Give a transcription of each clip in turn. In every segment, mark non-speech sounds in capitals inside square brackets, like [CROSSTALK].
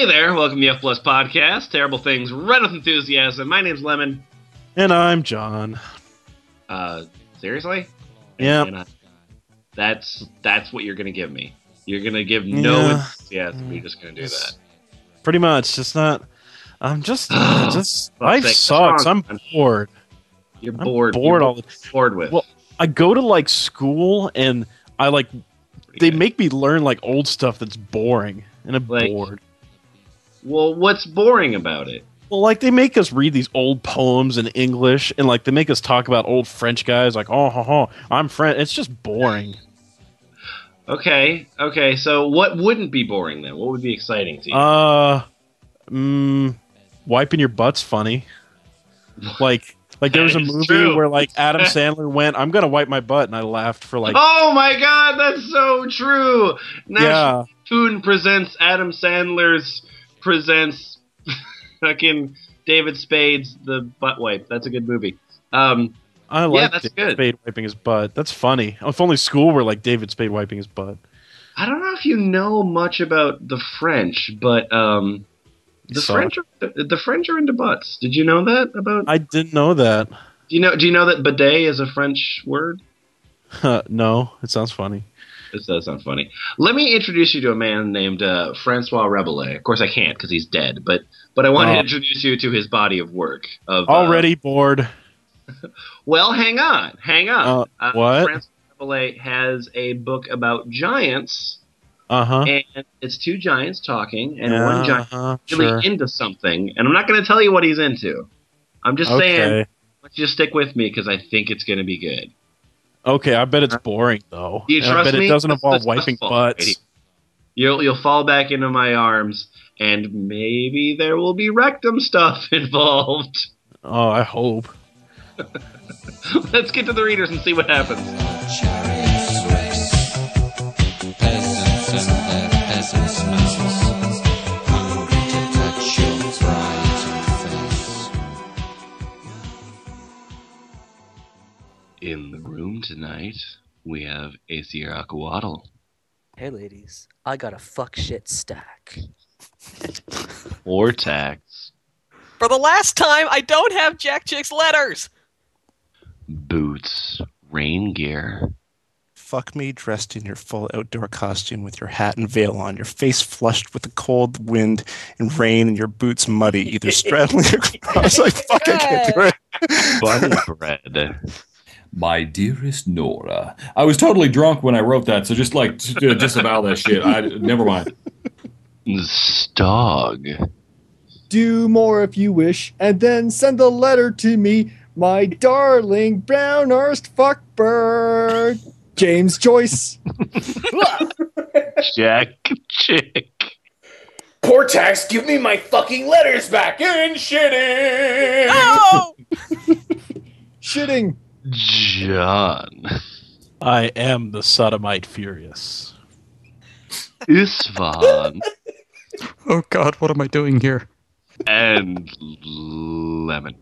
Hey there, welcome to the F Plus Podcast. Terrible things, read with enthusiasm. My name's Lemon. And I'm John. Uh, seriously? Yeah. That's that's what you're gonna give me. You're gonna give no Yeah. enthusiasm. You're just gonna do that. Pretty much. It's not. I'm just. [SIGHS] just life sake, sucks. I'm bored. You're I'm bored. bored You're all the bored with. Well, I go to like school and I like they make me learn like old stuff that's boring and I'm Like- bored. Well, what's boring about it? Well, like they make us read these old poems in English and like they make us talk about old French guys like oh ha, ha, I'm French. It's just boring. Okay, okay. So what wouldn't be boring then? What would be exciting to you? Uh, mm, wiping your butt's funny. [LAUGHS] Like, like there was a movie true. where like Adam [LAUGHS] Sandler went, "I'm gonna wipe my butt," and I laughed for like, oh my god, that's so true. National yeah, Food presents Adam Sandler's presents fucking David Spade's The Butt Wipe. That's a good movie. Um, I like that's David good. Spade wiping his butt. That's funny. If only school were like David Spade wiping his butt. I don't know if you know much about the French, but um, the Saw French are, the French are into butts. Did you know that about? I didn't know that. do you know? Do you know that bidet is a French word? [LAUGHS] no, it sounds funny. This does sound funny. Let me introduce you to a man named uh, Francois Rabelais. Of course, I can't because he's dead. But but I want Oh. to introduce you to his body of work. Of uh, Already bored. [LAUGHS] well, hang on, hang on. Uh, what? Francois Rabelais has a book about giants, Uh huh. and it's two giants talking, and one giant uh really sure. into something. And I'm not going to tell you what he's into. I'm just saying, Okay. let's just stick with me because I think it's going to be good. Okay, I bet it's boring though. Do you And I trust bet me? it doesn't Let's- involve let's- let's wiping butts. lady. You'll you'll fall back into my arms, and maybe there will be rectum stuff [LAUGHS] involved. Oh, I hope. [LAUGHS] Let's get to the readers and see what happens. Room tonight, we have Acierocolotl, Hey, ladies, I got a fuck shit stack. [LAUGHS] Portaxx, For the last time, I don't have Jack Chick's letters. Boots, Raingear, Fuck me dressed in your full outdoor costume with your hat and veil on, your face flushed with the cold wind and rain, and your boots muddy, either [LAUGHS] straddling across. Like, fuck, I can't do it. Bunny Bread, My dearest Nora, I was totally drunk when I wrote that, so just like disavow that shit. I never mind. Stog, do more if you wish, and then send a letter to me, my darling brown arsed fuckbird. James Joyce. [LAUGHS] Jack Chick, Portaxx, give me my fucking letters back and shitting. No! [LAUGHS] Shitting. John, I am the sodomite furious. Isfahan, [LAUGHS] Oh God, what am I doing here? and Lemon.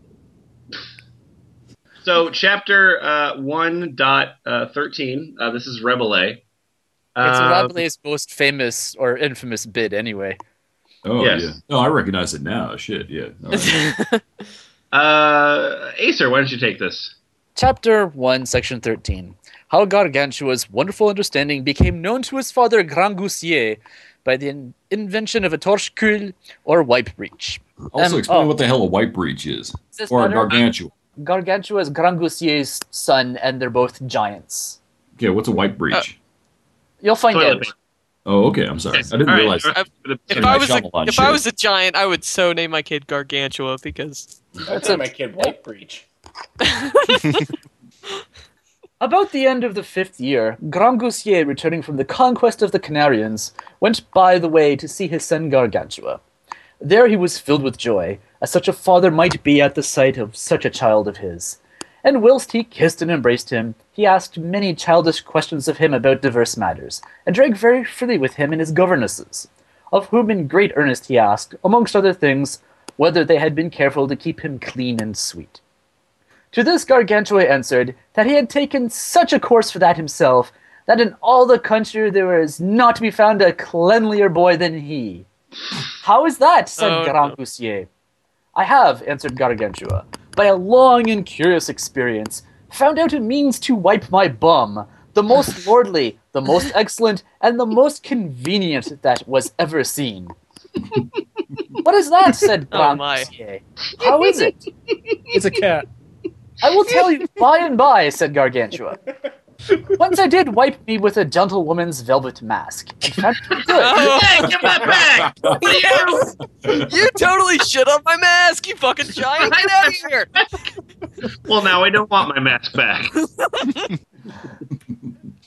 So, chapter uh, one dot uh, thirteen. Uh, this is Rabelais. It's Uh, Rabelais' most famous or infamous bid, anyway. Oh Yes. yeah. No, I recognize it now. Shit, yeah. All right. [LAUGHS] uh, Acer, why don't you take this? Chapter 1, Section 13. How Gargantua's wonderful understanding became known to his father Grangousier by the in- invention of a torchecul or wipe breech. Also, Um, explain oh. what the hell a white breech is, Is or a gargantua. Gargantua is Grangousier's son, and they're both giants. Okay, what's a white breach? You'll find out. oh, okay. I'm sorry. I didn't All right, realize. all right. If I was a, Shyamalan if I was a giant, I would so name my kid Gargantua because That's how my kid White Breach. About the end of the fifth year, Grangousier, returning from the conquest of the Canarians, went by the way to see his son Gargantua. There he was filled with joy, as such a father might be at the sight of such a child of his. And whilst he kissed and embraced him, he asked many childish questions of him about diverse matters, and drank very freely with him and his governesses, of whom in great earnest he asked, amongst other things, whether they had been careful to keep him clean and sweet. To this Gargantua answered that he had taken such a course for that himself, that in all the country there was not to be found a cleanlier boy than he. How is that? said Oh, Grangousier. I have, answered Gargantua, by a long and curious experience, found out a means to wipe my bum, the most [LAUGHS] lordly, the most excellent, and the most convenient that was ever seen. [LAUGHS] what is that? said Oh, Grand my. Goussier. How is it? [LAUGHS] It's a cat. I will tell you by and by, said Gargantua. Once I did wipe me with a gentlewoman's velvet mask, and found it good. Oh, Hey, give that back! you, you totally shit on my mask, you fucking giant. Get out of here. Well, now I don't want my mask back.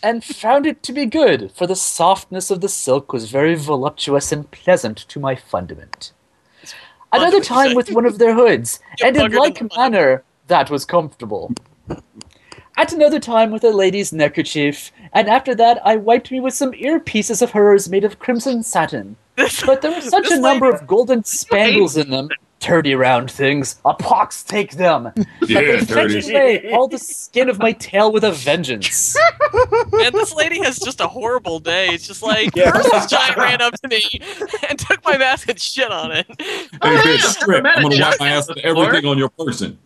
and found it to be good, for the softness of the silk was very voluptuous and pleasant to my fundament. Another time with one of their hoods, You and in like in the manner, that was comfortable. At another time with a lady's neckerchief, and after that I wiped me with some earpieces of hers made of crimson satin. [LAUGHS] But there were such a number of golden [LAUGHS] spangles in them. Dirty round things, a pox take them. [LAUGHS] Yeah, Fetched dirty. all the skin of my tail with a vengeance. [LAUGHS] and this lady has just a horrible day. It's just like Yeah. first this giant ran up to me [LAUGHS] and took my mask and shit on it. Hey, Oh, bitch, yeah, strip. I've I'm gonna never wipe my ass with everything on your person.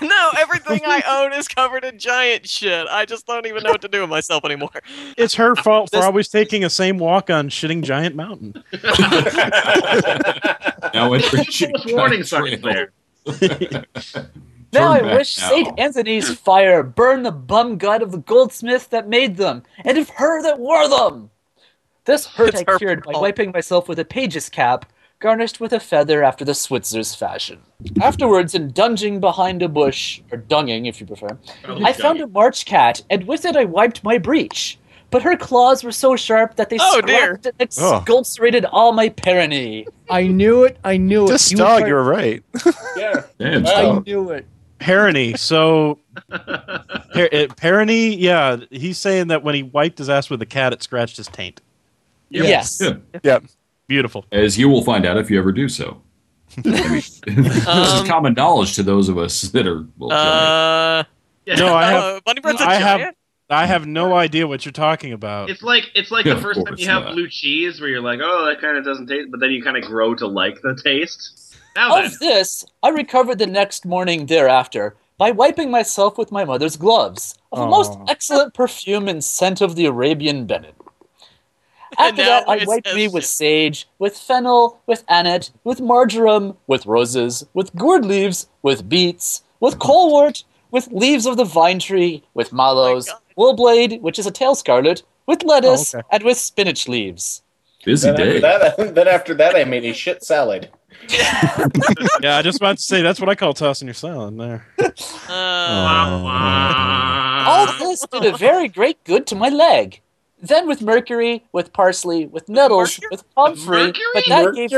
no, everything I own is covered in giant shit. I just don't even know what to do with myself anymore. It's her fault for This- always taking a same walk on shitting giant mountain. Now entering False warning signs there. Now I wish now. Saint Anthony's fire burn the bum gut of the goldsmith that made them, and of her that wore them. This hurt It's I her cured by wiping myself with a page's cap, garnished with a feather after the Switzer's fashion. Afterwards, in dunging behind a bush, or dunging if you prefer, I found a march cat, and with it I wiped my breech. But her claws were so sharp that they Oh, dear. scratched and Oh. all my perini. I knew it. I knew it. Just you dog, you're right. [LAUGHS] yeah. Damn, I knew it. Perony. So, [LAUGHS] per, Perony, yeah, he's saying that when he wiped his ass with the cat, it scratched his taint. Yes. Yeah. Beautiful. As you will find out if you ever do so. I [LAUGHS] mean, this is Um, common knowledge to those of us that are. Well, Uh, No, I have, uh, Bunnybread's a I have, giant? I have no idea what you're talking about. It's like it's like Yeah, the first time you have not. blue cheese, where you're like, oh, that kind of doesn't taste, but then you kind of grow to like the taste. Now then, Of this, I recovered the next morning thereafter by wiping myself with my mother's gloves of a most excellent perfume and scent of the Arabian Bennett. [LAUGHS] After that, I wiped me with sage, with fennel, with aneth, with marjoram, with roses, with gourd leaves, with beets, with [LAUGHS] colewort, with leaves of the vine tree, with oh mallows, God. Woolblade, which is a tail scarlet, with lettuce, Oh, okay. and with spinach leaves. busy Then day. after, that, [LAUGHS] then after that, I made a shit salad. [LAUGHS] yeah, I just about to say that's what I call tossing your salad there. [LAUGHS] Uh, Wah, wah. All this did a very great good to my leg. Then with mercury, with parsley, with nettles, mercury? with comfrey, Mercury? but that gave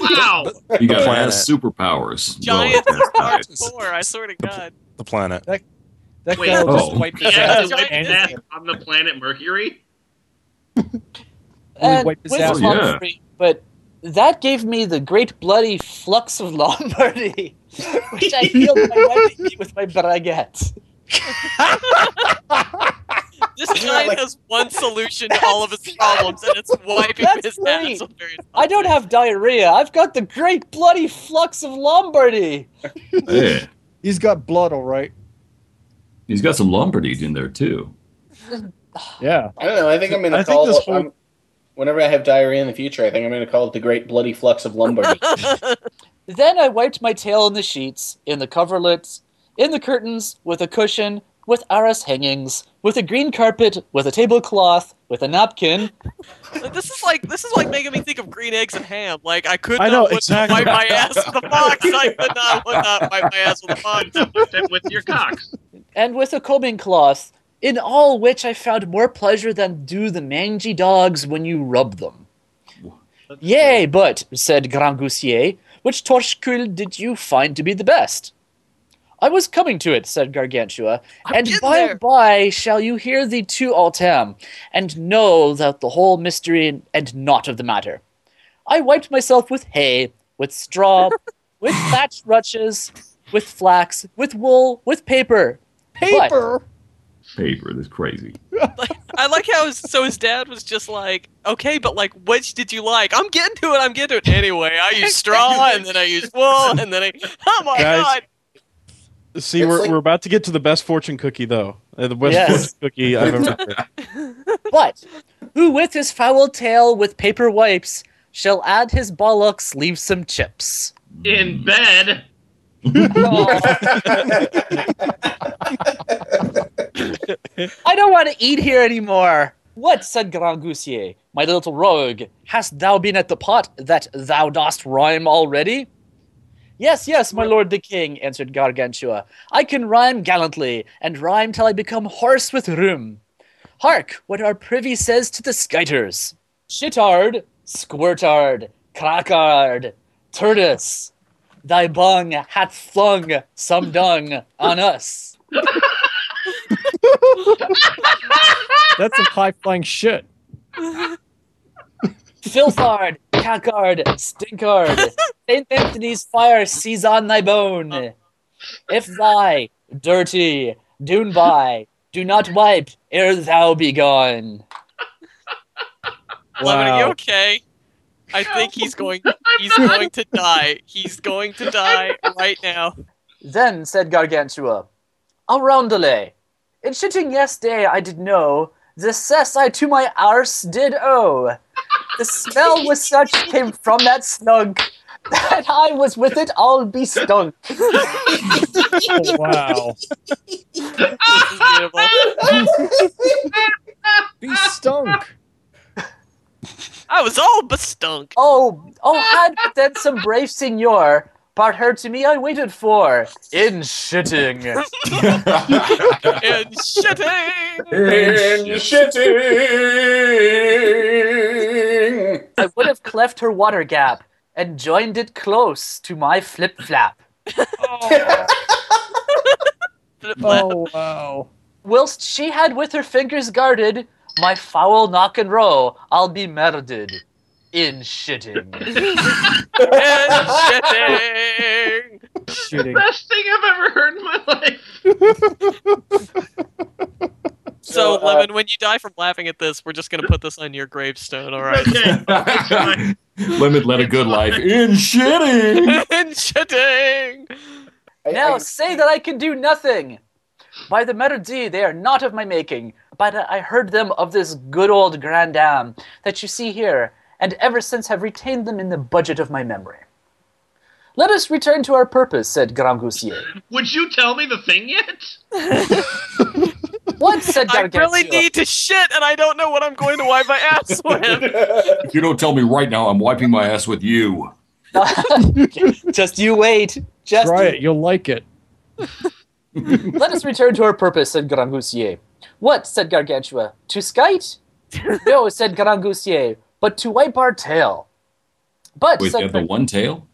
wow. You got planet. ass superpowers. giant Well, four. I swear to God. The planet. That Wait, guy will just oh. wipe his ass to and his ass [LAUGHS] on the planet Mercury. and uh, wipe his ass. Oh, yeah. comfrey, but that gave me the great bloody flux of Lombardy, [LAUGHS] which I healed by wiping me with my braguette. [LAUGHS] This guy like- has one solution to all of his problems, and it's wiping his great. ass with I don't have diarrhea. I've got the great bloody flux of Lombardy. Yeah. He's got blood, all right. He's got some Lombardy in there too. [SIGHS] Yeah. I don't know. I think I'm gonna think call this it. whole- I'm- whenever I have diarrhea in the future, I think I'm going to call it the Great Bloody Flux of Lombardy. [LAUGHS] Then I wiped my tail in the sheets, in the coverlets, in the curtains, with a cushion, with arras hangings, with a green carpet, with a tablecloth, with a napkin. This is like this is like making me think of green eggs and ham. Like I could I not know, exactly. wipe my ass with a fox. I could not would not wipe my ass with a fox. [LAUGHS] With your cocks. And with a combing cloth, in all which I found more pleasure than do the mangy dogs when you rub them. Yea, but, said Grangousier, which torchecul did you find to be the best? I was coming to it, said Gargantua, and by there. and by shall you hear the two autem, and know that the whole mystery and knot of the matter. I wiped myself with hay, with straw, [LAUGHS] with thatched rushes, with flax, with wool, with paper. Paper. paper. That's crazy. [LAUGHS] I like how his, so his dad was just like, okay, but like, which did you like? I'm getting to it. I'm getting to it anyway. I use [LAUGHS] straw and then I use wool and then I. [LAUGHS] Oh my Guys, god! See, It's we're, like- we're about to get to the best fortune cookie, though. Uh, the best Yes. fortune cookie I've ever had. But who with his foul tail with paper wipes shall add his bollocks leave some chips? In bed. [LAUGHS] I don't want to eat here anymore. What, said Grangousier, my little rogue, hast thou been at the pot that thou dost rhyme already? Yes, yes, my lord the king, answered Gargantua. I can rhyme gallantly, and rhyme till I become hoarse with rheum. Hark, what our privy says to the skiters. Shitard, squirtard, crackard, turtis, thy bung hath flung some dung on us. That's some high flying shit. Filthard, cackard, stinkard, Saint Anthony's fire seize on thy bone. If thy dirty dune by, do not wipe ere thou be gone. Lemon, are you okay? I think he's going. [LAUGHS] He's going to die. He's going to die right now. Then said Gargantua, A roundelay. In shitting yesterday I did know, the cess I to my arse did owe. The smell was such came from that snug, that I was with it all bestunk. Oh, [LAUGHS] wow. This. Be [LAUGHS] stunk. I was all bestunk. Oh, oh, had but then some brave signor, part her to me I waited for, in shitting. [LAUGHS] In shitting. In shitting. I would have cleft her water gap, and joined it close to my flip flap. Oh, [LAUGHS] oh wow. Whilst she had with her fingers guarded my foul knock and roll, I'll be murdered in shitting. [LAUGHS] And shitting. Shitting. [LAUGHS] Best thing I've ever heard in my life. [LAUGHS] So, Uh, uh, Lemon, when you die from laughing at this, we're just gonna put this on your gravestone. All right. Okay. It's. Lemon led a good life in shitting. in shitting. I- now I- say that I can do nothing. By the melody, they are not of my making, but I heard them of this good old grand dame that you see here, and ever since have retained them in the budget of my memory. Let us return to our purpose, said Grangousier. [LAUGHS] Would you tell me the thing yet? [LAUGHS] What said I really need to shit, and I don't know what I'm going to wipe my ass [LAUGHS] with. If you don't tell me right now, I'm wiping my ass with you. Just you wait. Just Try you it. You'll like it. Let us return to our purpose, said Grangousier. What, said Gargantua, to skite? [LAUGHS] no, said Grangousier, but to wipe our tail. But, Wait, you said have the one tail?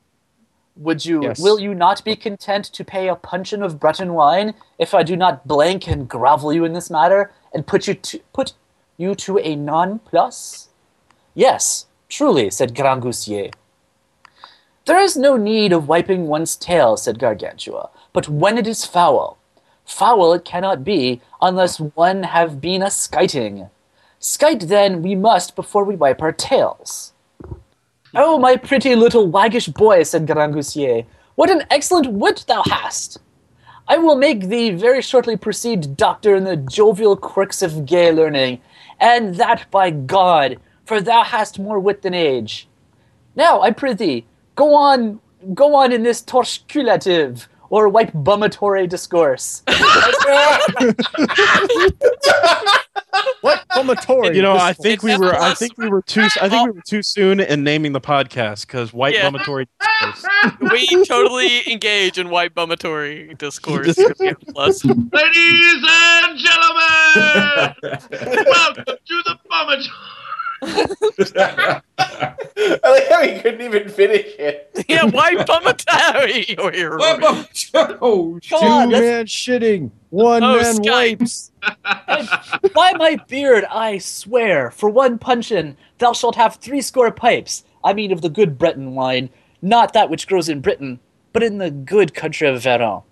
would you, Yes. will you not be content to pay a puncheon of Breton wine if I do not blank and grovel you in this matter, and put you to, put you to a non-plus? Yes, truly, said Grangousier. There is no need of wiping one's tail, said Gargantua, but when it is foul. Foul it cannot be unless one have been a skiting. Skite then we must before we wipe our tails. Oh, my pretty little waggish boy, said Grangousier, what an excellent wit thou hast! I will make thee very shortly proceed doctor in the jovial quirks of gay learning, and that by God, for thou hast more wit than age. Now, I prithee, go on, go on in this torcheculative or white bumatory discourse. [LAUGHS] What? Fumatory. You know, I think we were. I think we were too. I think we were too soon in naming the podcast because white Yeah. bumatory. [LAUGHS] We totally engage in white bumatory discourse. [LAUGHS] Plus, Ladies and gentlemen, welcome to the Bummer. I like how he couldn't even finish it. [LAUGHS] yeah, white bumatory. Oh, you're right. oh, Come Two on, man shitting. One Oh, man Skype. wipes. [LAUGHS] By my beard, I swear, for one puncheon, thou shalt have three score pipes. I mean of the good Breton wine, not that which grows in Britain, but in the good country of Verron.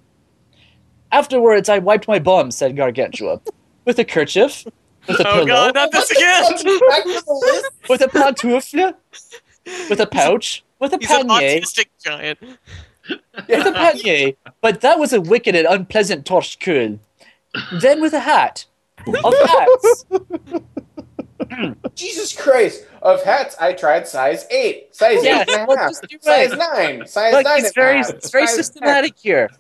Afterwards, I wiped my bum, said Gargantua. with a kerchief, with a Oh pillow, god, not this again! [LAUGHS] Back to the list. with a pantoufle, with a pouch, with a He's an panier, autistic giant. with a panier. But that was a wicked and unpleasant torchecul. Then with a hat. Of hats. [LAUGHS] Jesus Christ! Of hats, I tried size eight, size Yeah, eight and a well, half, just do size nine, size Look, nine it's and a very, half, it's very size systematic here.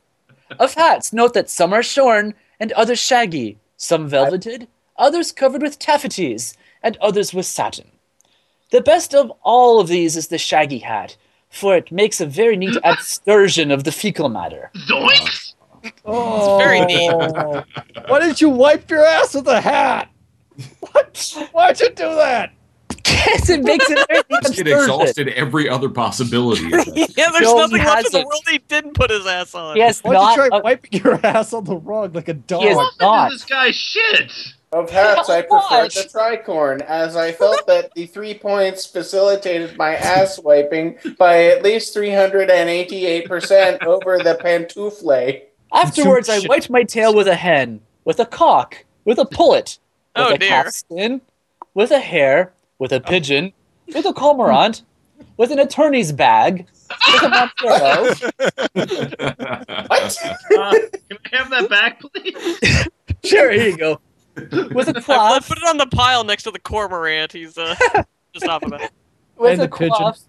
Of hats, note that some are shorn and others shaggy, some velveted, others covered with taffeties, and others with satin. The best of all of these is the shaggy hat, for it makes a very neat [LAUGHS] abstersion of the fecal matter. Zoinks! Oh, it's very neat. [LAUGHS] Why didn't you wipe your ass with a hat? What? Why'd you do that? Yes, it makes it very neat Just exhausted every other possibility. [LAUGHS] Yeah, there's Joe, nothing he left in the world he didn't put his ass on. Yes, has Why'd not. you try uh, wiping your ass on the rug like a dog? He is Listen not. this guy shit. Of hats, I prefer Watch. the tricorn, as I felt that the three points facilitated my ass wiping by at least 388% over the pantoufle. Afterwards, I wiped my tail with a hen, with a cock, with a pullet, with Oh, a dear. calf skin, with a hare, with a pigeon, with a cormorant, with an attorney's bag, with a Montero. [LAUGHS] What? Uh, can I have that back, please? [LAUGHS] sure, here you go. [LAUGHS] With a I cloth, put it on the pile next to the cormorant. He's uh, [LAUGHS] just off of it. with And a the pigeon. cloth,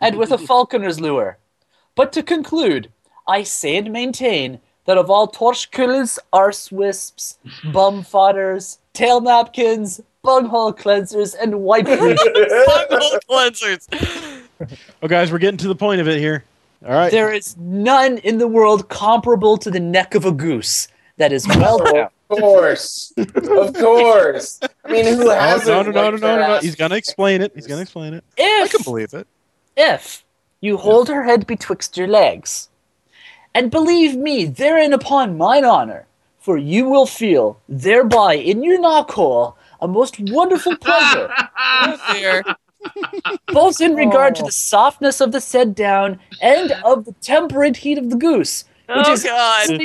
and with a [LAUGHS] falconer's lure. But to conclude, I say and maintain that of all torcheculs, arse wisps, bum fodders, tail napkins, bunghole cleansers, and wipe Bunghole cleansers. Oh, guys, we're getting to the point of it here. All right. There is none in the world comparable to the neck of a goose that is well down. Of course. Of [LAUGHS] course. I mean, who Oh, hasn't? no, no, no, no, no, no, no. He's gonna explain it. He's gonna explain it. I can believe it. if you hold her head betwixt your legs, and believe me therein upon mine honor, for you will feel thereby in your knockhole a most wonderful pleasure, [LAUGHS] Oh, both in regard to Oh. the softness of the said down and of the temperate heat of the goose, which Oh, is God.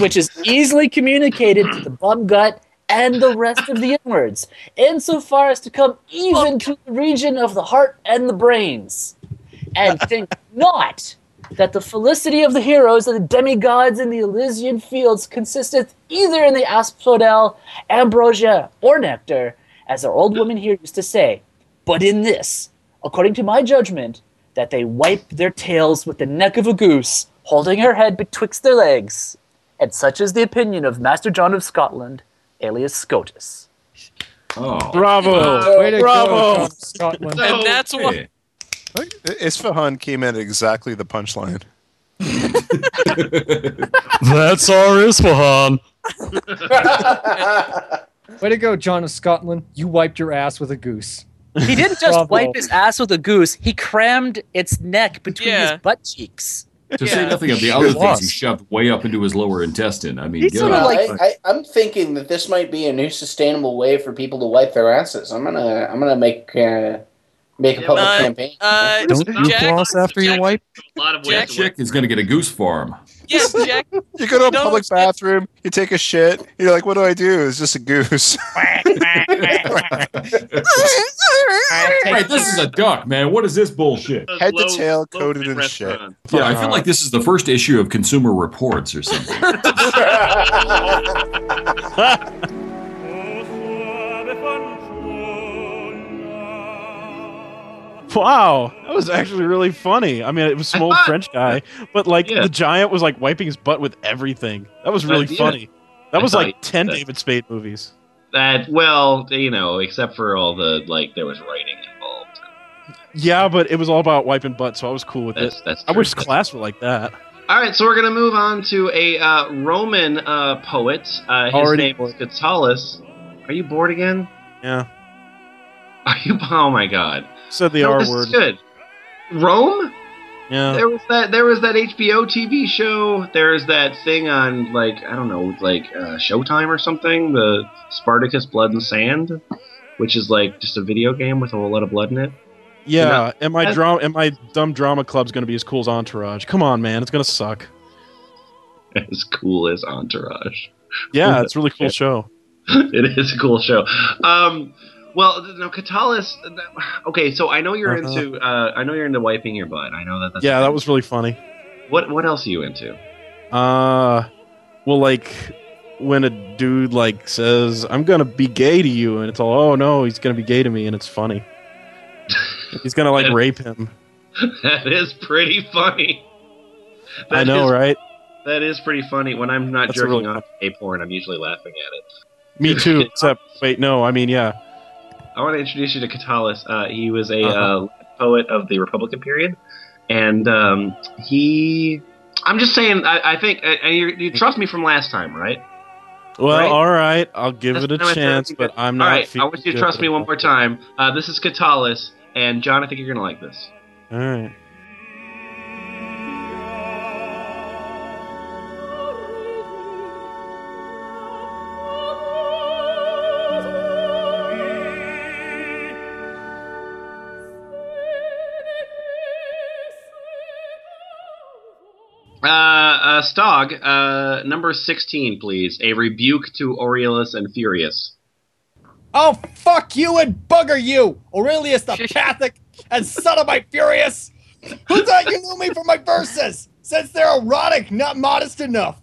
Which is easily communicated to the bum gut and the rest of the inwards, insofar as to come even to the region of the heart and the brains. And think not that the felicity of the heroes and the demigods in the Elysian fields consisteth either in the asphodel, ambrosia, or nectar, as our old woman here used to say, but in this, according to my judgment, that they wipe their tails with the neck of a goose, holding her head betwixt their legs. And such is the opinion of Master John of Scotland, alias Scotus. Oh. Bravo. Way to Bravo. go, Scotland. So- And that's why. Hey. Isfahan came in at exactly the punchline. [LAUGHS] That's our Isfahan. [LAUGHS] Way to go, John of Scotland. You wiped your ass with a goose. He didn't just Bravo. wipe his ass with a goose, he crammed its neck between Yeah. his butt cheeks. To say nothing of the other things was. he shoved way up into his lower intestine. I mean, sort of like, I, I, I'm thinking that this might be a new sustainable way for people to wipe their asses. I'm gonna I'm gonna make uh, make a public uh, campaign. Uh, Don't you Jack, floss after you wipe? A lot of Jack. Chick is going to get a goose farm. Yeah, Jack. [LAUGHS] You go to a No, public it's- bathroom, you take a shit, you're like, what do I do? It's just a goose. [LAUGHS] right, this is a duck, man. What is this bullshit? Those Head to tail coated food in shit. restaurants. Yeah, I feel like this is the first issue of Consumer Reports or something. [LAUGHS] Wow, that was actually really funny. I mean, it was a small French guy, but like Yeah. the giant was like wiping his butt with everything. That was really Uh, yeah. funny. That I was like ten that- David Spade movies. That well, you know, except for all the like, there was writing involved. Yeah, but it was all about wiping butt, so I was cool with That's it. that's. I true. wish class were like that. All right, so we're gonna move on to a uh, Roman uh, poet. Uh, his Already name is Catullus. Are you bored again? Yeah, Are you? [LAUGHS] Oh my God! Said the No, R this word. is good. Rome. Yeah, There was that. There was that HBO TV show. There's that thing on like I don't know, like uh, Showtime or something. The Spartacus Blood and Sand, which is like just a video game with a whole lot of blood in it. yeah. And my drama, and my dumb drama club's gonna be as cool as Entourage. Come on, man, it's gonna suck. [LAUGHS] As cool as Entourage. Yeah, [LAUGHS] it's a really cool show. [LAUGHS] it is a cool show. Um, well, no, Catullus. Okay, so I know you're Uh-huh. into. Uh, I know you're into wiping your butt. I know that. That's yeah, that was really funny. What What else are you into? Uh, well, like when a dude like says, "I'm gonna be gay to you," and it's all, "Oh no, he's gonna be gay to me," and it's funny. [LAUGHS] he's gonna like rape him. [LAUGHS] that is pretty funny. I know, is- right? That is pretty funny. When I'm not That's jerking really off gay porn, I'm usually laughing at it. Me too. [LAUGHS] Except, wait, no. I mean, yeah. I want to introduce you to Catullus. Uh, he was a Uh-huh. uh, poet of the Republican period, and um, he. I'm just saying. I, I think, and you, you trust me from last time, right? Well, Right? all right. I'll give That's it a chance, but I'm not. right, I want you to trust me one more time. Uh, this is Catullus, and John, I think you're gonna like this. All right. Uh, Stog, uh, number 16, please. A rebuke to Aurelius and Furious. Oh, fuck you and bugger you, Aurelius the [LAUGHS] Catholic and son of my Furious. Who thought you knew me from my verses? Since they're erotic, not modest enough.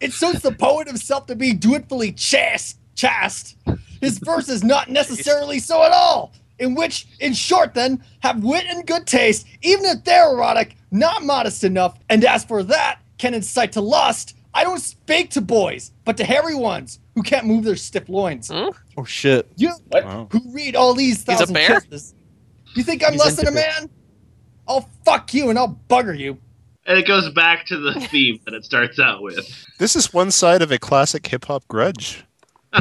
It suits the poet himself to be dutifully chaste. chaste. His verses not necessarily so at all. In which, in short, then, have wit and good taste, even if they're erotic, not modest enough. And as for that, can incite to lust. I don't speak to boys, but to hairy ones who can't move their stiff loins. Oh shit. You What? Wow. who read all these a thousand bear? kisses. You think I'm He's less than a into man? I'll fuck you and I'll bugger you. And it goes back to the theme that it starts out with. This is one side of a classic hip hop grudge. [LAUGHS] All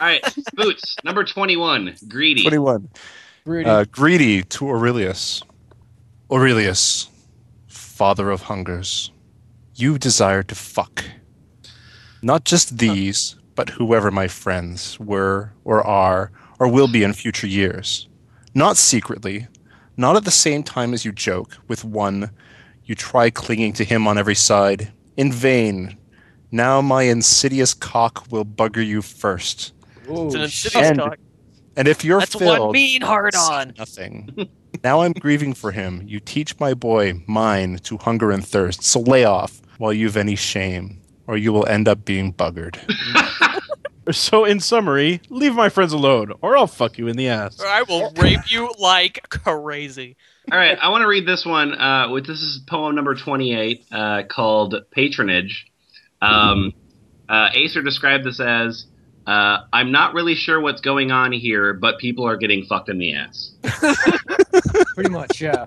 right, Boots, number 21, Greedy. 21. Uh, greedy to Aurelius. Aurelius, father of hungers, you desire to fuck. Not just these, but whoever my friends were, or are, or will be in future years. Not secretly, not at the same time as you joke with one, you try clinging to him on every side. In vain. Now my insidious cock will bugger you first. It's an insidious And- cock. And if you're That's filled, one mean hard on. Nothing. [LAUGHS] now I'm grieving for him. You teach my boy, mine, to hunger and thirst. So lay off while you've any shame, or you will end up being buggered. [LAUGHS] So, in summary, leave my friends alone, or I'll fuck you in the ass. Or I will rape you like crazy. All right, I want to read this one. Uh, with this is poem number 28 uh, called Patronage. Um, uh, Acer described this as uh, I'm not really sure what's going on here, but people are getting fucked in the ass. [LAUGHS] Pretty much, yeah.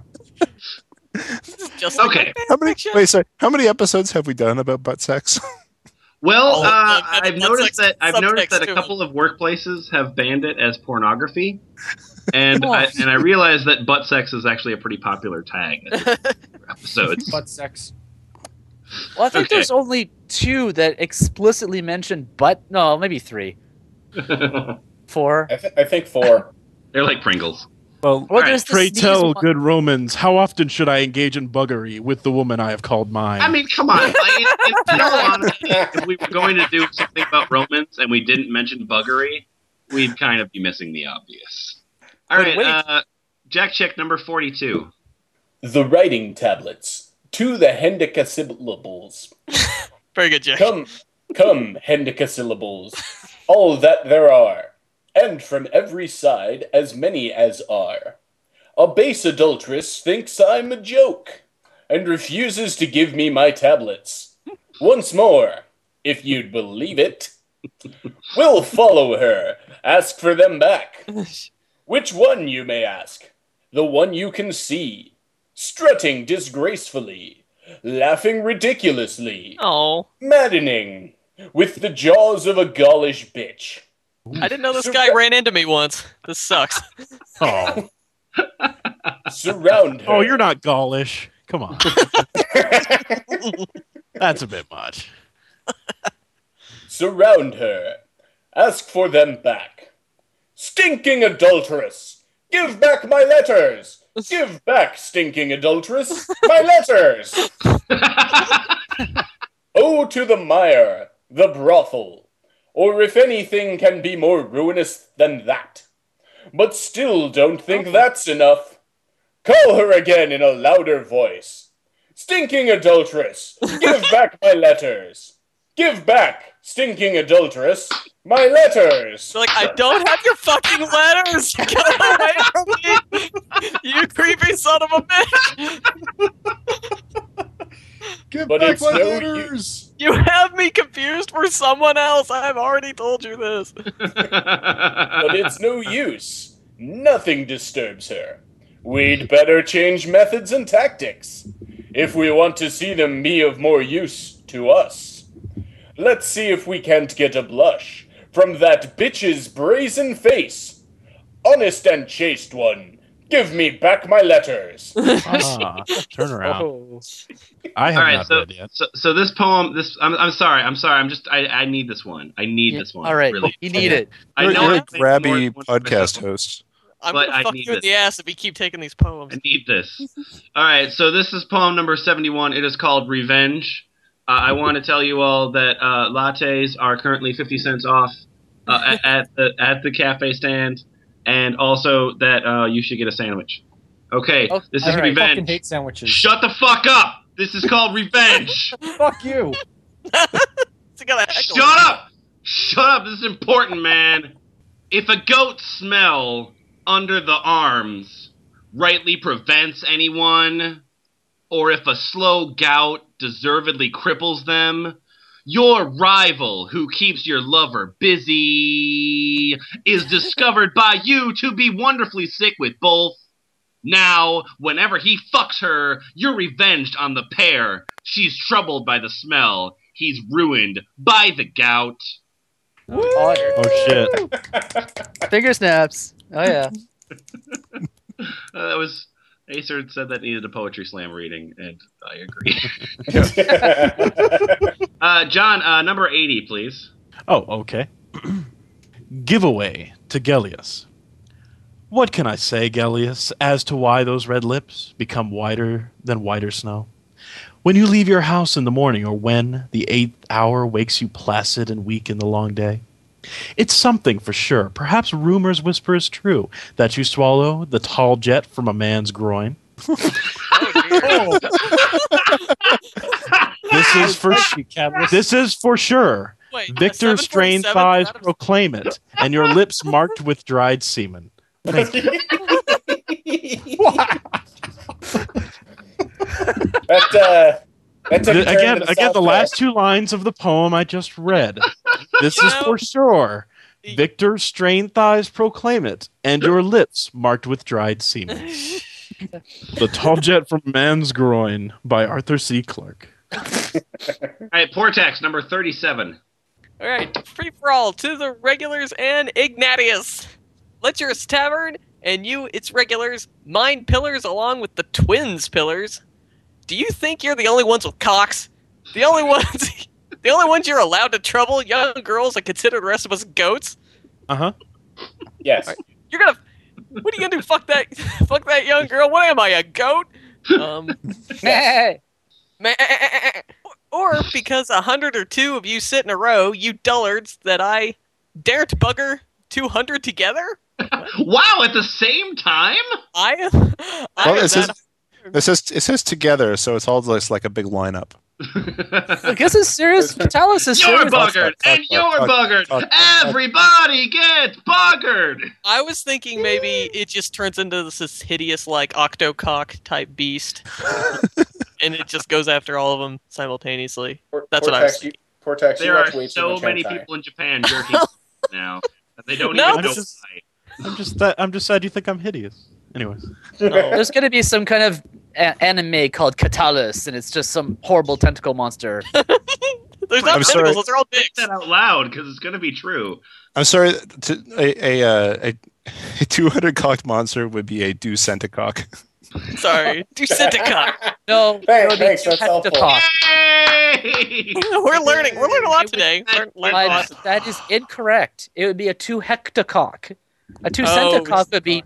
Just Okay. Like How many? Wait, sorry. How many episodes have we done about butt sex? [LAUGHS] Well, Oh, uh, uh, I've noticed that I've noticed that a to couple of workplaces have banned it as pornography, and I, and I realized that butt sex is actually a pretty popular tag for [LAUGHS] episodes. Butt sex. Well, I think Okay. there's only two that explicitly mention butt. No, maybe three, [LAUGHS] four. I, th- I think four. [LAUGHS] They're like Pringles. Well, Well, right, there's pray tell, one. good Romans, how often should I engage in buggery with the woman I have called mine? I mean, come on. Like, in, in [LAUGHS] all honesty, if we were going to do something about Romans and we didn't mention buggery, we'd kind of be missing the obvious. All But right, uh, Jack Chick number 42. The writing tablets to the hendecasyllables. Very good, Jack. Come, come, hendecasyllables, all that there are, and from every side as many as are. A base adulteress thinks I'm a joke, and refuses to give me my tablets. Once more, if you'd believe it. We'll follow her, ask for them back. Which one, you may ask? The one you can see, strutting disgracefully, laughing ridiculously, Oh, maddening, with the jaws of a Gaulish bitch. I didn't know this guy ran into me once. This sucks. [LAUGHS] oh. [LAUGHS] Surround oh, her. oh, you're not Gaulish. Come on. [LAUGHS] That's a bit much. Surround her. Ask for them back. Stinking adulteress! Give back my letters! [LAUGHS] Give back, stinking adulteress, my letters! [LAUGHS] Oh, to the mire, the brothel, or if anything can be more ruinous than that. But still don't think that's enough. Call her again in a louder voice. Stinking adulteress, give [LAUGHS] back my letters. Give back, stinking adulteress, my letters. They're like, I don't have your fucking letters. Get away from me, [LAUGHS] you creepy son of a bitch. Give But back it's my no letters. You have me confused for someone else. I've already told you this. but it's no use. Nothing disturbs her. We'd better change methods and tactics if we want to see them be of more use to us. Let's see if we can't get a blush from that bitch's brazen face. Honest and chaste one, give me back my letters. [LAUGHS] Ah, turn [LAUGHS] around. Oh. I have All right, not so, read yet. so so this poem, this I'm, I'm sorry, I'm sorry, I'm just I, I need this one. I need Yeah, this one. All right, really. you need it. I You're, know you're I a think more grabby podcast person- host. I'm But gonna fuck need you in the ass if you keep taking these poems. I need this. All right, so this is poem number 71. It is called Revenge. Uh, I want to tell you all that uh, lattes are currently 50 cents off uh, at, at the at the cafe stand, and also that uh, you should get a sandwich. Okay, Oh, this is I fucking Revenge. hate sandwiches. Shut the fuck up! This is called Revenge. [LAUGHS] Fuck you. [LAUGHS] It's gonna heckle Shut up! Shut up! This is important, man. If a goat smell under the arms rightly prevents anyone, or if a slow gout deservedly cripples them, your rival who keeps your lover busy is discovered by you to be wonderfully sick with both. Now, whenever he fucks her, you're revenged on the pair. She's troubled by the smell. He's ruined by the gout. Oh, Oh shit! finger snaps. Oh yeah. [LAUGHS] Uh, that was Acer said that needed a poetry slam reading, and I agree. [LAUGHS] uh, John, uh, number eighty, please. Oh, okay. [CLEARS THROAT] Giveaway to Gellius. What can I say, Gellius, as to why those red lips become whiter than whiter snow? When you leave your house in the morning, or when the eighth hour wakes you placid and weak in the long day? It's something for sure. Perhaps rumors whisper is true that you swallow the tall jet from a man's groin. Oh, [LAUGHS] dear. This is for this is for sure. Wait, Victor strained 747 thighs of- proclaim it, and your lips marked with dried semen. that, [LAUGHS] uh, that took a Th- turn again, the again, the last two lines of the poem I just read. This is for sure. Victor's strained thighs proclaim it, and your lips marked with dried semen. [LAUGHS] the Tall Jet from Man's Groin by Arthur C. Clarke. All right, Portaxx, number thirty-seven. All right, free for all to the regulars and Ignatius. Lecherous Tavern and you, its regulars, mine pillars along with the twins pillars. Do you think you're the only ones with cocks? The only ones, [LAUGHS] the only ones you're allowed to trouble young girls and consider the rest of us goats? Uh huh. Yes. You're gonna, what are you gonna do? Fuck that, [LAUGHS] fuck that young girl. What am I, a goat? Um, [LAUGHS] Hey. meh. Eh, eh, eh, or because a hundred or two of you sit in a row, you dullards, that I dare to bugger two hundred together. Wow, at the same time? I, I Well, am it says, that- it says it says together, so it's all just like a big lineup. Look, this is serious. Talos is You're serious. buggered, talk, talk, and you're talk, buggered. talk, talk, talk. Everybody gets buggered. I was thinking maybe it just turns into this, this hideous like octocock type beast, [LAUGHS] and it just goes after all of them simultaneously. Poor, That's poor what I was tax, you, poor tax, There are so many hentai. people in Japan jerking [LAUGHS] now they don't No, even know this is- I'm just that I'm just sad you think I'm hideous. Anyways, [LAUGHS] There's going to be some kind of a- anime called Catalyst, and it's just some horrible tentacle monster. [LAUGHS] There's not I'm sorry. tentacles; those are all Say dicks. that out loud because it's gonna be true. I'm sorry. To, a a, uh, a a [LAUGHS] 200 cocked monster would be a do centicock. Sorry, do cock. No, Thanks, it would be thanks, that's helpful. hectacock. Hey! We're learning. We're learning a lot today. Learn, learn a lot. That is incorrect. It would be a two hectacock. A two Oh, centicock would be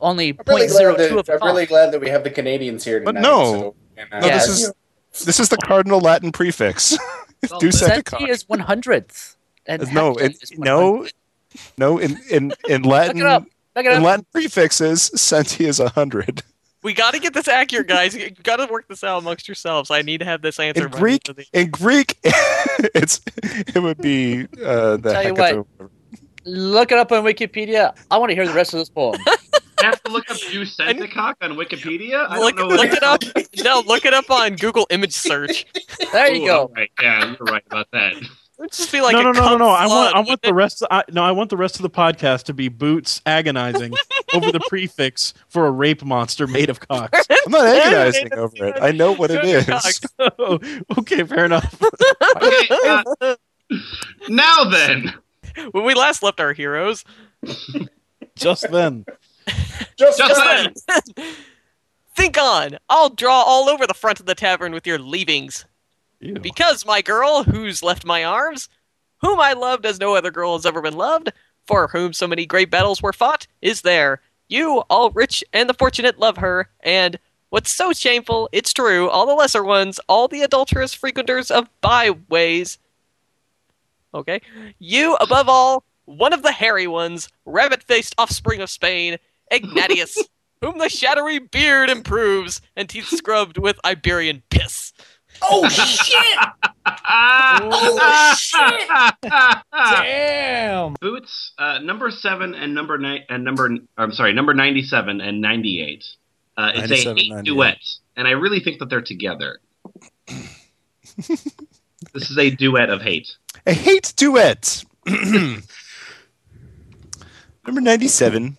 only I'm really, point zero glad two that, of a I'm really glad that we have the Canadians here But no. so- and, uh, No, Yeah, this is this is the cardinal Latin prefix. [LAUGHS] Do Senti is one hundredth. And No, Hector no, no. In in in Latin, Look it up. Look it in. Latin prefixes, centi is a hundred. We got to get this accurate, guys. You got to work this out amongst yourselves. I need to have this answer. In Greek, the- in Greek, [LAUGHS] it's it would be uh, the Tell you hecato- Look it up on Wikipedia. I want to hear the rest of this poem. [LAUGHS] I [LAUGHS] have to look up Jew Senticock on Wikipedia. I Look, don't know. look it up. [LAUGHS] No, look it up on Google image search. [LAUGHS] There you Ooh, go. all Right, yeah, you're right about that. It'd just be like no, a no, no, no, no. I want, I want the rest. I, no, I want the rest of the podcast to be Boots agonizing over the prefix for a rape monster made of cocks. I'm not agonizing over it. I know what it is. Oh, okay, fair enough. Okay, uh, now then. When we last left our heroes, Just then. [LAUGHS] Just, Just then. [LAUGHS] think on. I'll draw all over the front of the tavern with your leavings. Ew. Because my girl, who's left my arms, whom I loved as no other girl has ever been loved, for whom so many great battles were fought, is there. You, all rich and the fortunate, love her, and what's so shameful, it's true, all the lesser ones, all the adulterous frequenters of byways. Okay. You, above all, one of the hairy ones, rabbit faced offspring of Spain, Egnatius, whom the shadowy beard improves, and teeth scrubbed with Iberian piss. Oh shit! oh shit! Damn. Boots, uh, number seven and number nine and number. I'm sorry, number ninety-seven and ninety-eight. Uh, it's a hate duet, and I really think that they're together. this is a duet of hate. A hate duet. [CLEARS THROAT] Number 97.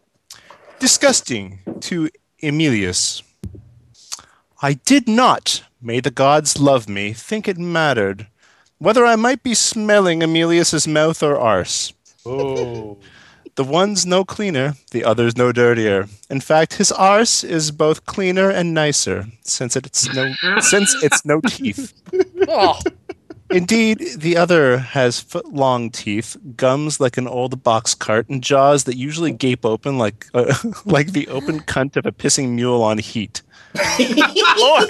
Disgusting to Aemilius. I did not, may the gods love me, think it mattered whether I might be smelling Aemilius's mouth or arse. Oh. The one's no cleaner, the other's no dirtier. In fact, his arse is both cleaner and nicer, since it's no since it's no teeth. [LAUGHS] Oh, Indeed, the other has foot long teeth, gums like an old box cart, and jaws that usually gape open like uh, [LAUGHS] like the open cunt of a pissing mule on heat. Lord,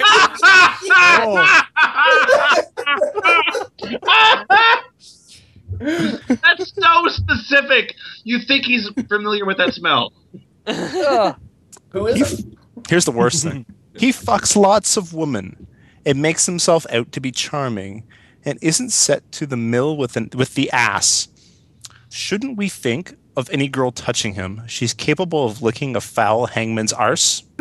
That's so specific. You think he's familiar with that smell? ugh. Who is it? Here's the worst thing: he fucks lots of women, and makes himself out to be charming, and isn't set to the mill with an, with the ass. Shouldn't we think of any girl touching him? She's capable of licking a foul hangman's arse. [LAUGHS]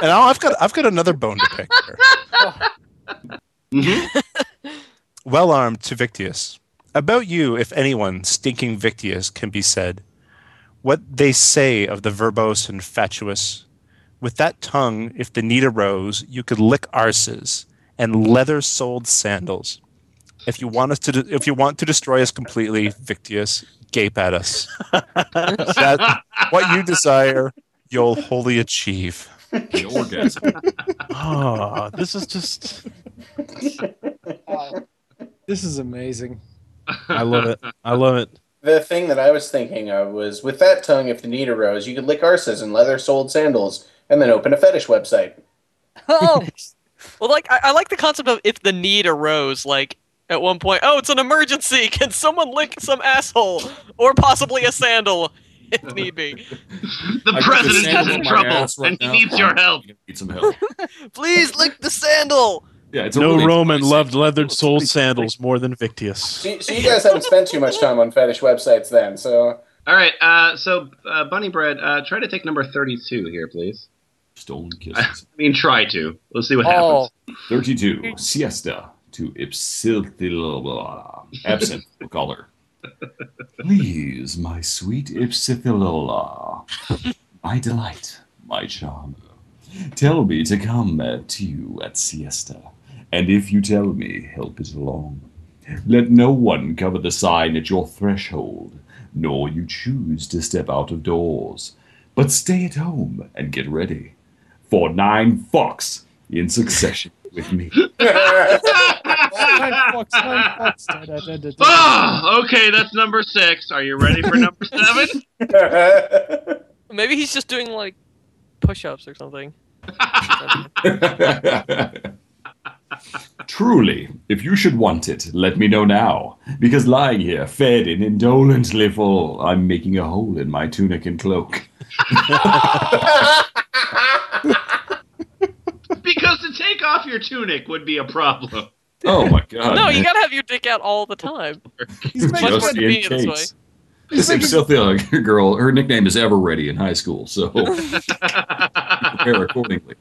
And I've got I've got another bone to pick here. [LAUGHS] Mm-hmm. Well armed to Victius. About you, if anyone, stinking Victius, can be said. What they say of the verbose and fatuous. With that tongue, if the need arose, you could lick arses and leather-soled sandals. If you want us to, de- if you want to destroy us completely, Victius, gape at us. [LAUGHS] that what you desire, you'll wholly achieve. The orgasm. Oh, this is just. This is amazing. I love it. I love it. The thing that I was thinking of was with that tongue, if the need arose, you could lick arses and leather soled sandals and then open a fetish website. Oh, [LAUGHS] well, like I, I like the concept of if the need arose, like at one point, oh, it's an emergency. [LAUGHS] Can someone lick some asshole or possibly a sandal [LAUGHS] if need be? The I got president is in trouble right and he needs your help. Need some help. Please lick the sandal. Yeah, it's No really Roman loved leathered it's soled sandals more than Victius. So, so you guys haven't spent too much time on fetish websites then, so All right, uh, so uh, Bunny Bread, uh, try to take number thirty-two here, please. Stolen [LAUGHS] I mean, try to. Let's see what oh, happens. 32. Siesta to Ipsitilla. Absent, we'll call her. Please, my sweet Ipsitilla. My delight, my charmer. Tell me to come to you at siesta. And if you tell me, help it along. Let no one cover the sign at your threshold, nor you choose to step out of doors. But stay at home and get ready for nine fucks in succession with me. Oh, [LAUGHS] [LAUGHS] okay, that's number six. Are you ready for number seven? [LAUGHS] Maybe he's just doing like push-ups or something. Truly, if you should want it, let me know now. Because lying here, fed and indolently full, I'm making a hole in my tunic and cloak. Because to take off your tunic would be a problem. Oh my god. no, you gotta have your dick out all the time. He's Much making more Just in convenient this way. case. This Ipsilthia girl, her nickname is Ever Ready in high school, so [LAUGHS] prepare accordingly.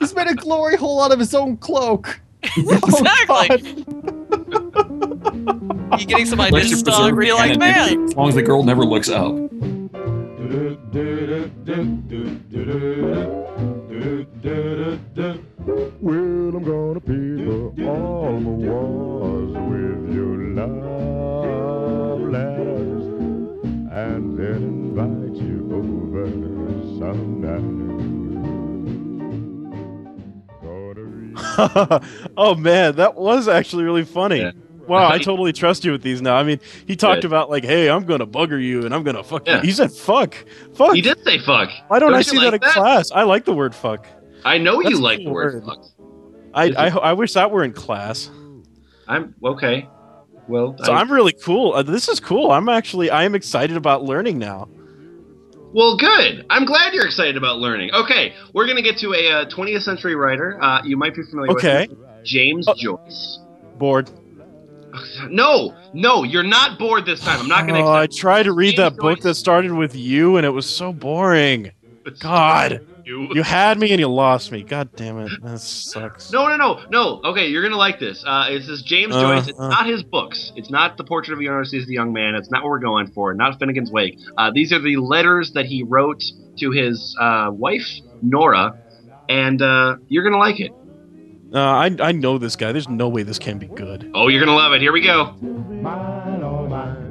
He's made a glory hole out of his own cloak. [LAUGHS] Oh, exactly. Oh, You getting some Like ideas, to Doug? Where you're like, man, As long as the girl never looks up. Well, I'm gonna paper all my walls with your love [LAUGHS] oh man, that was actually really funny. Yeah. Wow, I totally trust you with these now. I mean, he talked Good. about like, "Hey, I'm gonna bugger you, and I'm gonna fuck Yeah. you." He said, "Fuck, fuck." He did say fuck. Why don't, Don't I see like that in that? class? I like the word "fuck." I know That's you like the word word. fuck. I, I I wish that were in class. I'm okay. Well, So I, I'm really cool. Uh, this is cool. I'm actually I am excited about learning now. Well, good. I'm glad you're excited about learning. Okay, we're gonna get to a uh, 20th century writer. Uh, you might be familiar Okay, with him. James Oh. Joyce. bored. [LAUGHS] No, no, you're not bored this time. I'm not gonna. Oh, I tried to read James that book that started with you, and it was so boring. God, you. [LAUGHS] you had me and you lost me. God damn it, that sucks. No, no, no, no. Okay, you're gonna like this. Uh, it's this James Uh, Joyce. It's uh. not his books. It's not the Portrait of Leonardo as the Young Man. It's not what we're going for. Not Finnegans Wake. Uh, these are the letters that he wrote to his uh, wife Nora, and uh, you're gonna like it. Uh, I I know this guy. There's no way this can be good. Oh, you're gonna love it. Here we go. mine, all mine,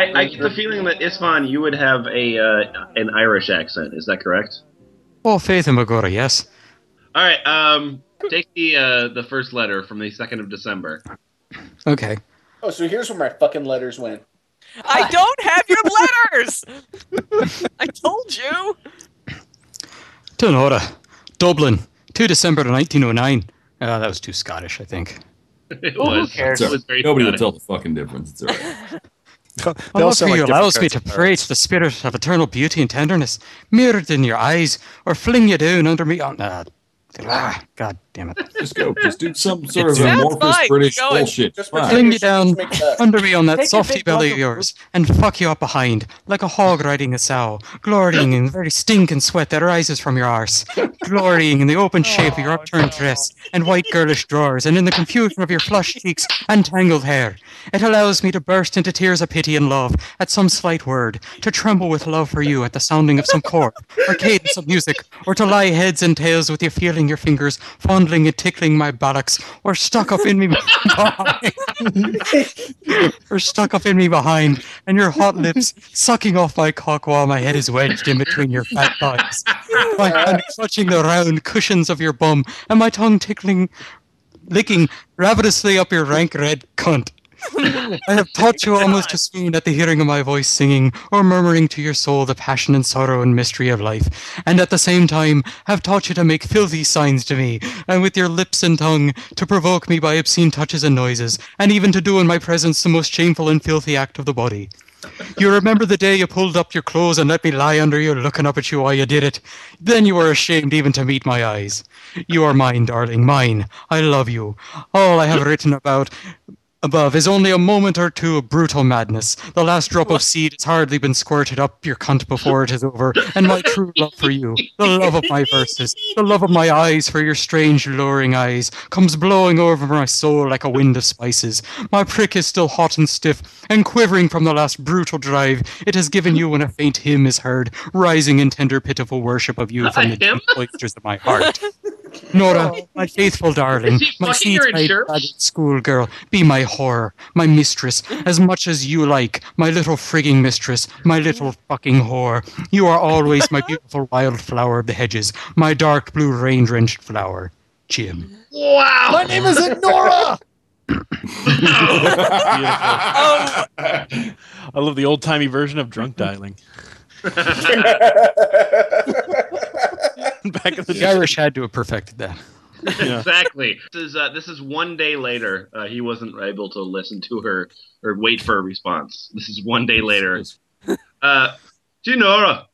I, I get the feeling that Isfahan, you would have a uh, an Irish accent. Is that correct? Oh, Faith in Magora, yes. All right. Um, take the uh, the first letter from the second of December. Okay. Oh, so here's where my fucking letters went. I don't have your letters. [LAUGHS] I told you. To Nora, Dublin, 2 December 1909. Uh, that was too Scottish, I think. It Who cares? It was very Nobody will tell the fucking difference. It's all right. [LAUGHS] Love for you allows me to pray to the spirit of eternal beauty and tenderness, mirrored in your eyes, or fling you down under me. On. Uh, God damn it. [LAUGHS] Just go. Just do some sort of amorphous fine. British Keep going. bullshit. Just Fine. Fling you're down supposed to make that. under me on that softy belly of of yours and fuck you up behind like a hog riding a sow, glorying in the very stink and sweat that rises from your arse, glorying in the open shape of your oh, upturned dress and white girlish drawers and in the confusion of your flushed cheeks and tangled hair. It allows me to burst into tears of pity and love at some slight word, to tremble with love for you at the sounding of some chord or cadence of music, or to lie heads and tails with you feeling your fingers fondling and tickling my buttocks, or stuck up in me [LAUGHS] behind, [LAUGHS] or stuck up in me behind, and your hot lips sucking off my cock while my head is wedged in between your fat thighs, my hand clutching the round cushions of your bum, and my tongue tickling, licking ravenously up your rank red cunt. I have taught you almost to swoon at the hearing of my voice singing or murmuring to your soul the passion and sorrow and mystery of life, and at the same time have taught you to make filthy signs to me, and with your lips and tongue to provoke me by obscene touches and noises, and even to do in my presence the most shameful and filthy act of the body. You remember the day you pulled up your clothes and let me lie under you, looking up at you while you did it? Then you were ashamed even to meet my eyes. You are mine, darling, mine. I love you. All I have written about above is only a moment or two of brutal madness. The last drop of seed has hardly been squirted up your cunt before it is over, and my true love for you, the love of my verses, the love of my eyes for your strange, luring eyes, comes blowing over my soul like a wind of spices. My prick is still hot and stiff, and quivering from the last brutal drive it has given you when a faint hymn is heard, rising in tender, pitiful worship of you from the deep cloisters of my heart. [LAUGHS] Nora, oh. my faithful darling, my fucking her in schoolgirl, be my whore, my mistress, as much as you like, my little frigging mistress, my little fucking whore. You are always my [LAUGHS] beautiful wild flower of the hedges, my dark blue rain drenched flower. Jim. Wow. My name isn't Nora. [LAUGHS] Oh, [LAUGHS] I love the old timey version of drunk dialing. [LAUGHS] Back in the The Irish had to have perfected that. [LAUGHS] exactly. This is uh, this is one day later. Uh, he wasn't able to listen to her or wait for a response. This is one day later. [LAUGHS] Uh, Ginora,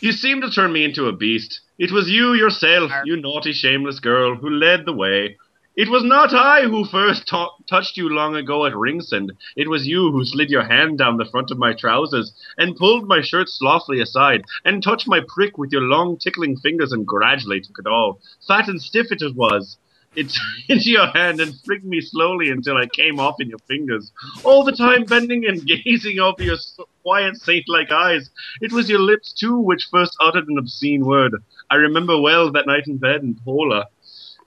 you seem to turn me into a beast. It was you yourself, you naughty, shameless girl, who led the way. It was not I who first ta- touched you long ago at Ringsend. It was you who slid your hand down the front of my trousers and pulled my shirt slothfully aside and touched my prick with your long tickling fingers and gradually took it all. Fat and stiff it was. It [LAUGHS] into your hand and flicked me slowly until I came off in your fingers. All the time bending and [LAUGHS] gazing over your quiet saint-like eyes. It was your lips too which first uttered an obscene word. I remember well that night in bed in Pola.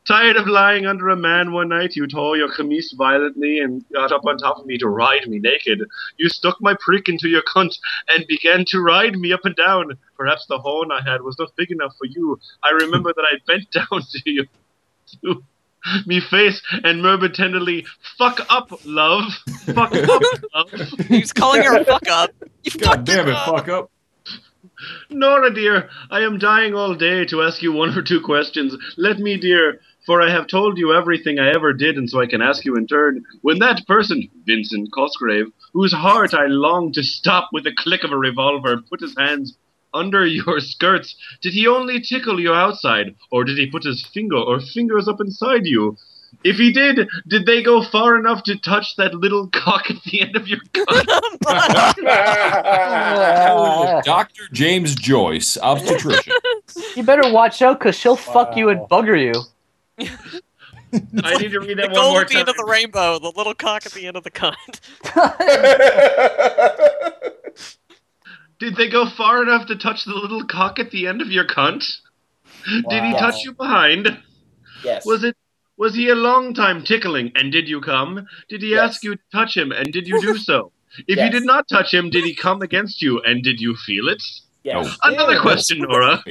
Tired of lying under a man one night, you tore your chemise violently and got up on top of me to ride me naked. You stuck my prick into your cunt and began to ride me up and down. Perhaps the horn I had was not big enough for you. I remember that I bent [LAUGHS] down to you, to me face, and murmured tenderly, "Fuck up, love. Fuck up, [LAUGHS] love." He was calling her a fuck up. You God fucked damn it, up. fuck up. Nora, dear, I am dying all day to ask you one or two questions. Let me, dear, for I have told you everything I ever did, and so I can ask you in turn. When that person, Vincent Cosgrave, whose heart I longed to stop with the click of a revolver, put his hands under [LAUGHS] your skirts, did he only tickle you outside, or did he put his finger or fingers up inside you? If he did, did they go far enough to touch that little [LAUGHS] cock at the end of your [LAUGHS] Dr. James Joyce, obstetrician. You better watch out, cause she'll fuck you and bugger you. [LAUGHS] I need to read that The one gold more at the end of the rainbow, the little cock at the end of the cunt. [LAUGHS] [LAUGHS] Did they go far enough to touch the little cock at the end of your cunt? Did he touch you behind? yes. Was it was he a long time tickling and did you come? Did he Yes. ask you to touch him and did you do so? If Yes. you did not touch him, did he come against you and did you feel it? Yes. Another Yeah, question, oh, Nora.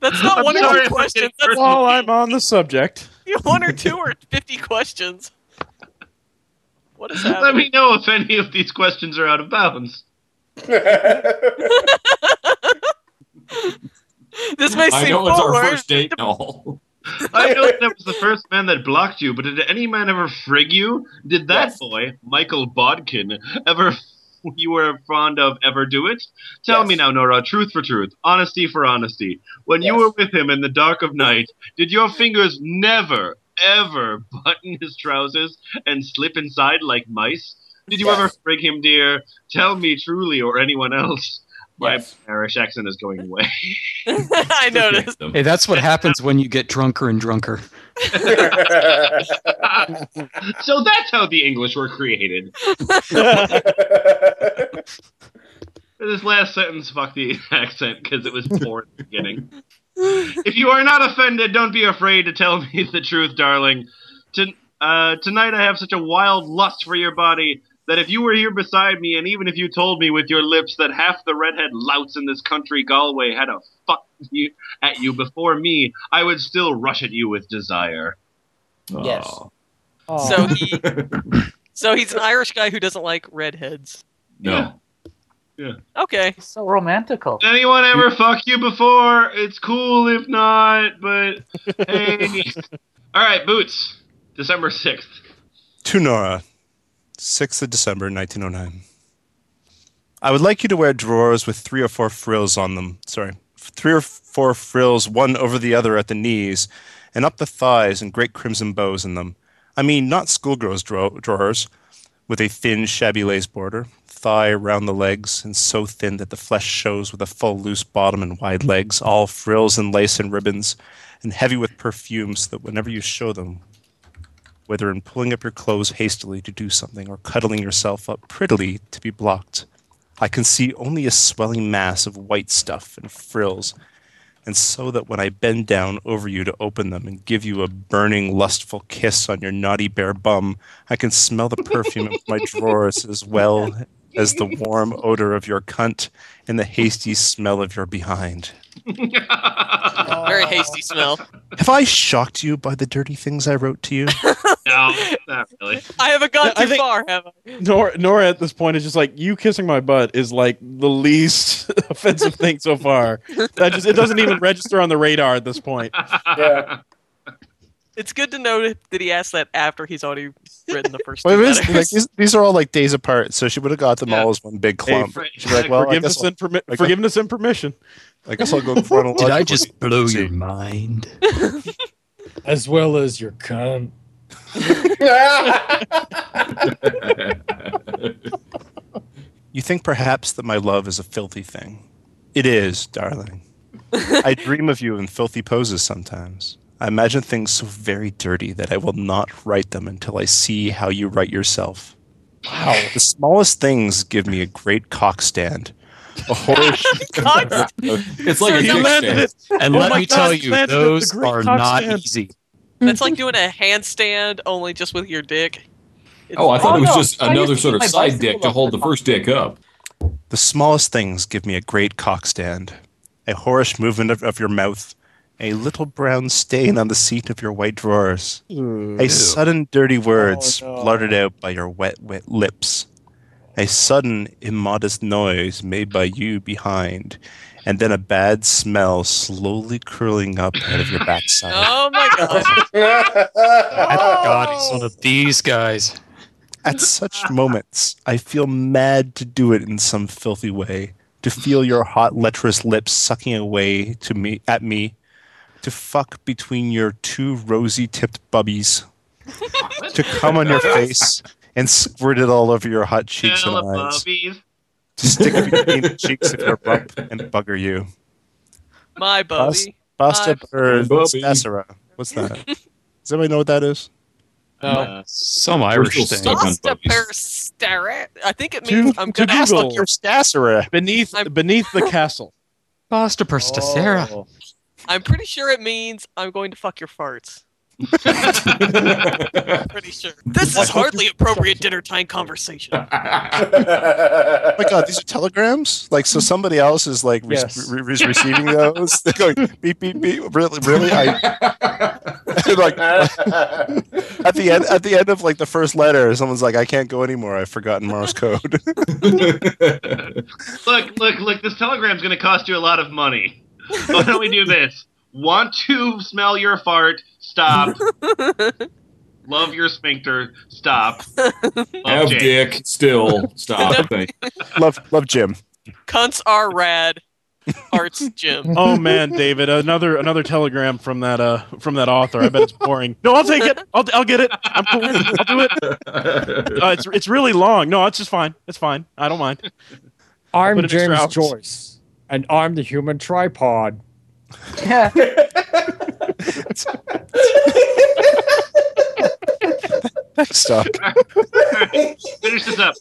That's not I'm one or sorry two questions. That's personal. While I'm on the subject, one or [LAUGHS] two or fifty questions. What is happening? Let me know if any of these questions are out of bounds. [LAUGHS] This may seem I seem know it's our first date [LAUGHS] and all. I know that was the first man that blocked you, but did any man ever frig you? Did that Yes. boy, Michael Bodkin, ever [LAUGHS] you were fond of ever do it? Tell Yes. me now, Nora, truth for truth, honesty for honesty. When you were with him in the dark of night, did your fingers never, ever button his trousers and slip inside like mice? Did you Yes. ever frig him, dear? Tell me truly, or anyone else. Yes. My Irish accent is going away. [LAUGHS] [LAUGHS] I noticed. Hey, that's what happens when you get drunker and drunker. [LAUGHS] so that's how the English were created. This last sentence, fuck the accent, because it was poor at the beginning. If you are not offended, don't be afraid to tell me the truth, darling. To, uh, tonight I have such a wild lust for your body that if you were here beside me, and even if you told me with your lips that half the redhead louts in this country, Galway, had a fuck you at you before me, I would still rush at you with desire. Yes. Oh. So he, [LAUGHS] so he's an Irish guy who doesn't like redheads. No. Yeah. Okay. So romantical. Did anyone ever fuck you before? It's cool if not, but [LAUGHS] hey. All right, Boots. December 6th. To Nora, 6th of December, 1909. I would like you to wear drawers with three or four frills on them. Sorry. Three or four frills, one over the other at the knees, and up the thighs, and great crimson bows in them. I mean, not schoolgirls' draw- drawers, with a thin, shabby lace border, thigh round the legs, and so thin that the flesh shows with a full, loose bottom and wide legs, all frills and lace and ribbons, and heavy with perfume, so that whenever you show them, whether in pulling up your clothes hastily to do something or cuddling yourself up prettily to be blocked. I can see only a swelling mass of white stuff and frills, and so that when I bend down over you to open them and give you a burning, lustful kiss on your naughty bare bum, I can smell the perfume of my [LAUGHS] drawers as well [LAUGHS] as the warm odor of your cunt and the hasty smell of your behind. Very hasty smell. Have I shocked you by the dirty things I wrote to you? [LAUGHS] No, not really. I haven't gone I too think- far, have I? Nora, Nora at this point is just like you kissing my butt is like the least [LAUGHS] offensive thing so far. That just it doesn't even register on the radar at this point. Yeah. It's good to know that he asked that after he's already written the first Well, two it is, letters. like, these, these are all like days apart, so she would have got them Yeah. all as one big Hey, clump. fr- She'd be like, well, I forgiveness I'll, and permi- forgiveness and permission. I guess I'll go [LAUGHS] chronologically. Did I just blow See. your mind? [LAUGHS] As well as your cunt. [LAUGHS] You think perhaps that my love is a filthy thing. It is, darling. I dream of you in filthy poses sometimes. I imagine things so very dirty that I will not write them until I see how you write yourself. Wow. The smallest things give me a great cock stand. A horror [LAUGHS] God, It's like a You stand. And Oh let me God, tell you you, landed it, the those are not stand. easy. that's like doing a handstand only just with your dick. It's- Oh, I thought Oh, it was no. just I another sort of side dick to hold the the first dick up. The smallest things give me a great cock stand. A whorish movement of, of your mouth. A little brown stain on the seat of your white drawers. A sudden dirty words Oh, no. blurted out by your wet, wet lips. A sudden immodest noise made by you behind. And then a bad smell slowly curling up out of your [LAUGHS] backside. Oh my god. Thank oh. God he's one of these guys. At such moments, I feel mad to do it in some filthy way. To feel your hot, lecherous lips sucking away to me at me. To fuck between your two rosy-tipped bubbies. [LAUGHS] to come on your face and squirt it all over your hot cheeks and eyes. Teletubbies. To stick it between the cheeks of your rump and bugger you. My Bubby. Basta Hi. per Bubby. What's that? Does anybody know what that is? Uh, Some Irish thing. stuck Basta per stare. I think it To- means I'm gonna ask Google. Your Stassera. Beneath I'm- beneath the castle. Basta per Sarah. Oh. I'm pretty sure it means I'm going to fuck your farts. Pretty sure. This is hardly appropriate dinner time conversation. [LAUGHS] Oh my god, these are telegrams. Like, so somebody else is like re- Yes. re- re- receiving those. [LAUGHS] They're going beep beep beep. Really, really? I [LAUGHS] like at the end. At the end of like the first letter, someone's like, "I can't go anymore. I've forgotten Morse code." look, look, look. This telegram's going to cost you a lot of money. Why don't we do this? Want to smell your fart? Stop. [LAUGHS] Love your sphincter? Stop. Love Have Jake. dick. Still. [LAUGHS] Stop. Thank love, love Jim. Cunts are rad. Farts, Jim. [LAUGHS] Oh man, David, another another telegram from that uh from that author. I bet it's boring. No, I'll take it. I'll I'll get it. I'm cool. I'll do it. Uh, it's it's really long. No, it's just fine. It's fine. I don't mind. I'm Put an extra James. Joyce, and I'm the human tripod. Yeah. Thanks, Doc. Finish this up.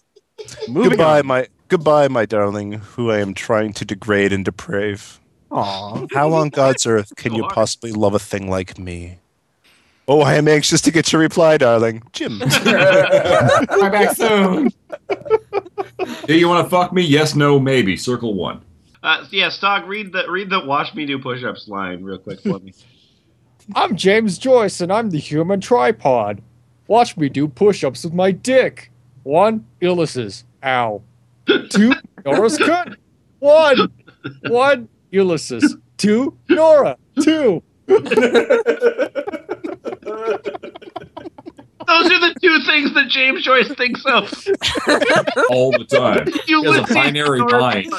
Moving goodbye, on. my goodbye, my darling, who I am trying to degrade and deprave. Aw. How on God's earth can you possibly love a thing like me? Oh, I am anxious to get your reply, darling. Jim. [LAUGHS] I'm back soon. Do you want to fuck me? Yes, no, maybe. Circle one. Uh, yeah, Stog, read the read the "Watch me do push-ups" line real quick for me. I'm James Joyce, and I'm the human tripod. Watch me do push-ups with my dick. One, Ulysses. Ow. Two, Nora's cut. One. One, Ulysses. Two, Nora. Two. Those are the two things that James Joyce thinks of. All the time. [LAUGHS] You He has a binary Nora- mind.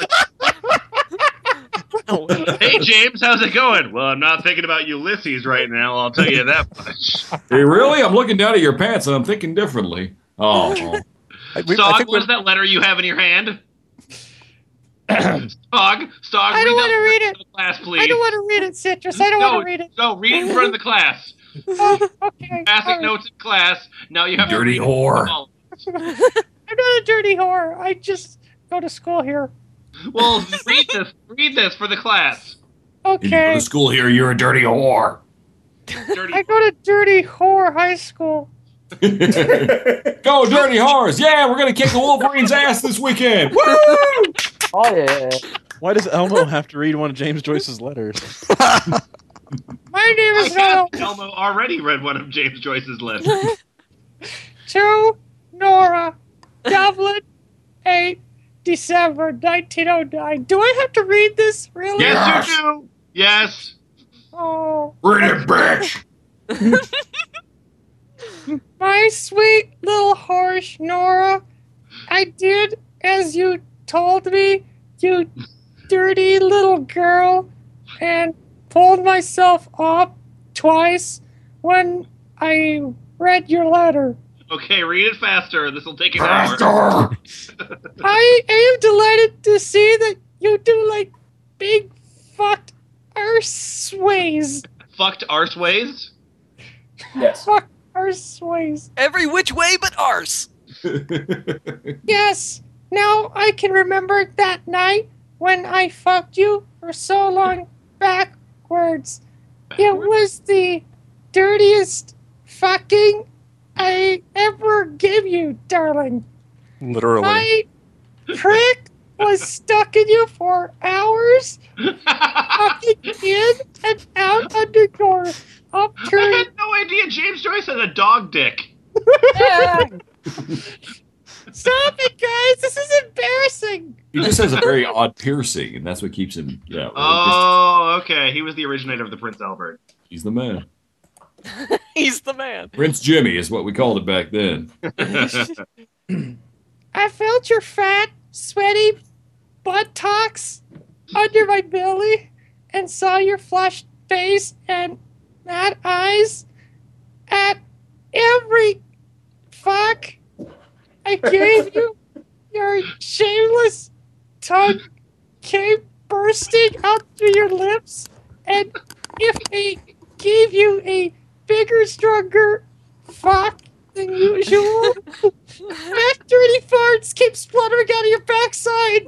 [LAUGHS] Hey James, how's it going? Well, I'm not thinking about Ulysses right now. I'll tell you that much. [LAUGHS] Hey, really? I'm looking down at your pants and I'm thinking differently. Oh. [LAUGHS] I, we- Stog, think what is that letter you have in your hand? [CLEARS THROAT] Stog, Stog, I don't want to read it. class, please. I don't want to read it, Citrus. I don't no, want to read it. No, read it in front of the class. Oh, okay. Passing All right. notes in class. Now you have Dirty to whore. I'm not a dirty whore. I just go to school here. Well, read this. Read this for the class. If you go Okay. to school here, you're a dirty whore. Dirty. I go to Dirty Whore High School. [LAUGHS] Go, dirty whores! Yeah, we're gonna kick the Wolverine's ass this weekend. [LAUGHS] Woo! Oh yeah. Why does Elmo [LAUGHS] have to read one of James Joyce's letters? My My name is guess Noel. Elmo already read one of James Joyce's letters. to Nora, Dublin, 8 December 1909. Do I have to read this really? yes, you do. Yes. Oh, Read it, bitch. [LAUGHS] my sweet little horse, Nora. I did as you told me, you dirty little girl, and pulled myself up twice when I read your letter. Okay, read it faster. This will take an hour. [LAUGHS] I am delighted to see that you do like big fucked arseways. Fucked arseways. Yes. Fuck arseways. Every which way but arse. [LAUGHS] Yes. Now I can remember that night when I fucked you for so long backwards. It was the dirtiest fucking I ever give you, darling. Literally. My prick was stuck in you for hours, fucking in and out under your I had no idea James Joyce had a dog dick. [LAUGHS] Stop it, guys! This is embarrassing. He just has a very odd piercing, and that's what keeps him. Yeah. Oh, okay. He was the originator of the Prince Albert. He's the man. [LAUGHS] He's the man. Prince Jimmy is what we called it back then. [LAUGHS] I felt your fat, sweaty buttocks under my belly and saw your flushed face and mad eyes at every fuck I gave you. [LAUGHS] Your shameless tongue came bursting out through your lips, and if I gave you a bigger, stronger fuck than usual, [LAUGHS] Fat dirty farts keep spluttering out of your backside.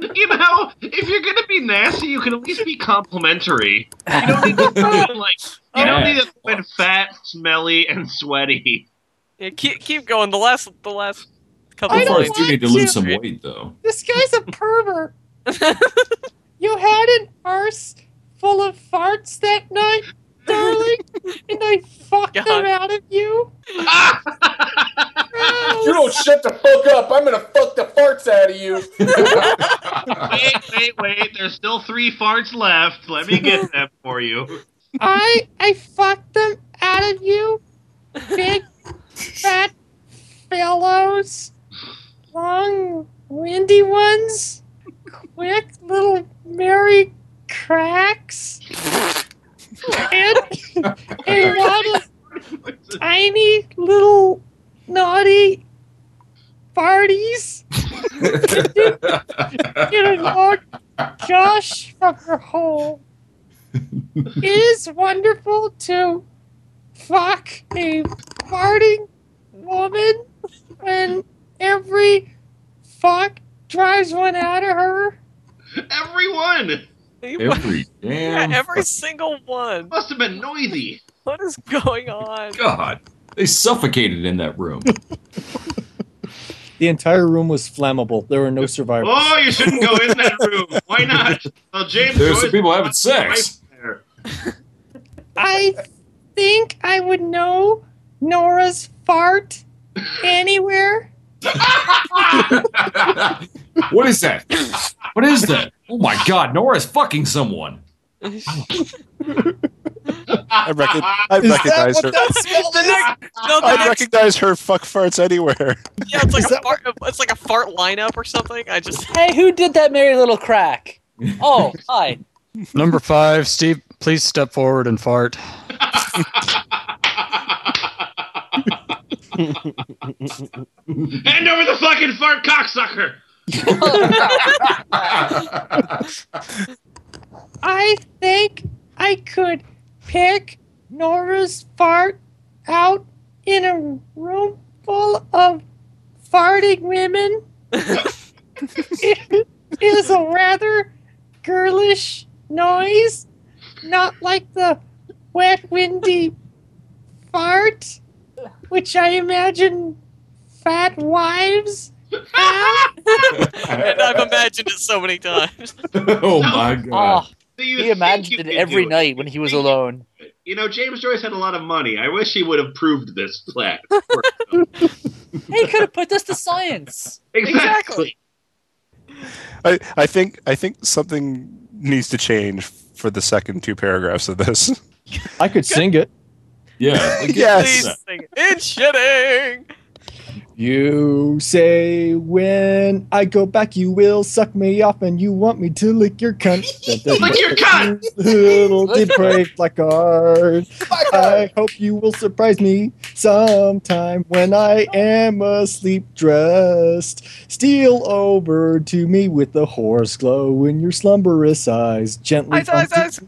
[LAUGHS] you know, if you're gonna be nasty, you can at least be complimentary. You don't need to be [LAUGHS] like you don't need to be fat, smelly, and sweaty. Yeah, keep keep going. The last the last couple I So don't lines. do need to lose some weight, though. This guy's a pervert. you had an arse full of farts that night, darling, and I fucked [LAUGHS] them out of you. [LAUGHS] You don't shut the fuck up, I'm gonna fuck the farts out of you. [LAUGHS] wait, wait, wait. There's still three farts left. Let me get them for you. I I fucked them out of you, big fat fellows, long windy ones, quick little merry cracks, and a lot of tiny little naughty parties. in a long Josh from her hole. It is wonderful to fuck a farting woman when every fuck drives one out of her. Everyone Every [LAUGHS] Yeah, damn. every single one. must have been noisy. What is going on? God, they suffocated in that room. The entire room was flammable. There were no survivors. Oh, you shouldn't go in that room. Why not? Well, James There's some people having sex. I think I would know Nora's fart anywhere. [LAUGHS] what is that? What is that? Oh my God, Nora's fucking someone. I, reckon, I recognize her. The next, no, the I next, recognize her fuck farts anywhere. yeah, it's like Is a fart. It's like a fart lineup or something. I just Hey, who did that merry little crack? Oh, hi. Number five, Steve, please step forward and fart. [LAUGHS] Hand over the fucking fart cocksucker. I think I could pick Nora's fart out in a room full of farting women. it is a rather girlish noise, not like the wet, windy fart, which I imagine fat wives. [LAUGHS] and I've imagined it so many times. [LAUGHS] oh my [LAUGHS] God. Ah, You He imagined it every do night when he was you- alone. You know, James Joyce had a lot of money. I wish he would have proved this plan. He could have put this to science. exactly. I, I think I think something needs to change for the second two paragraphs of this. I could sing it. Yeah. like, Yes. Please sing it. It's shitting. You say when I go back, you will suck me off, and you want me to lick your cunt. [LAUGHS] [LAUGHS] Lick your cunt! Little depraved blackguard. I hope you will surprise me sometime when I am asleep dressed. Steal over to me with the horse glow in your slumberous eyes. Gently, Eyes, eyes, eyes.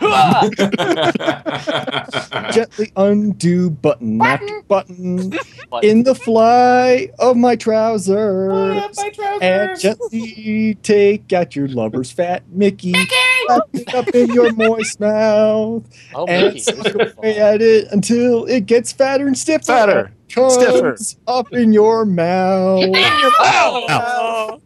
[LAUGHS] gently undo button after button in the fly of my trousers, and gently take out your lover's fat Mickey, wrap it up in your moist mouth, Oh, and Mickey. away at it until it gets fatter and stiffer. Fatter, stiffer. up in your mouth. Oh. da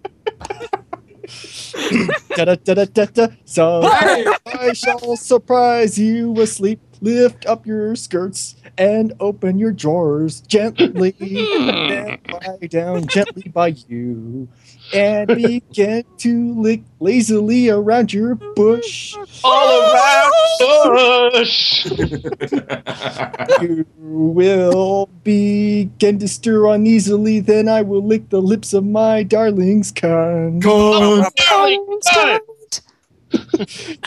da da da da da. So I shall surprise you asleep. Lift up your skirts and open your drawers gently. then lie down gently by you and [LAUGHS] begin to lick lazily around your bush. All around [LAUGHS] bush. You will begin to stir uneasily. Then I will lick the lips of my darling's cunt.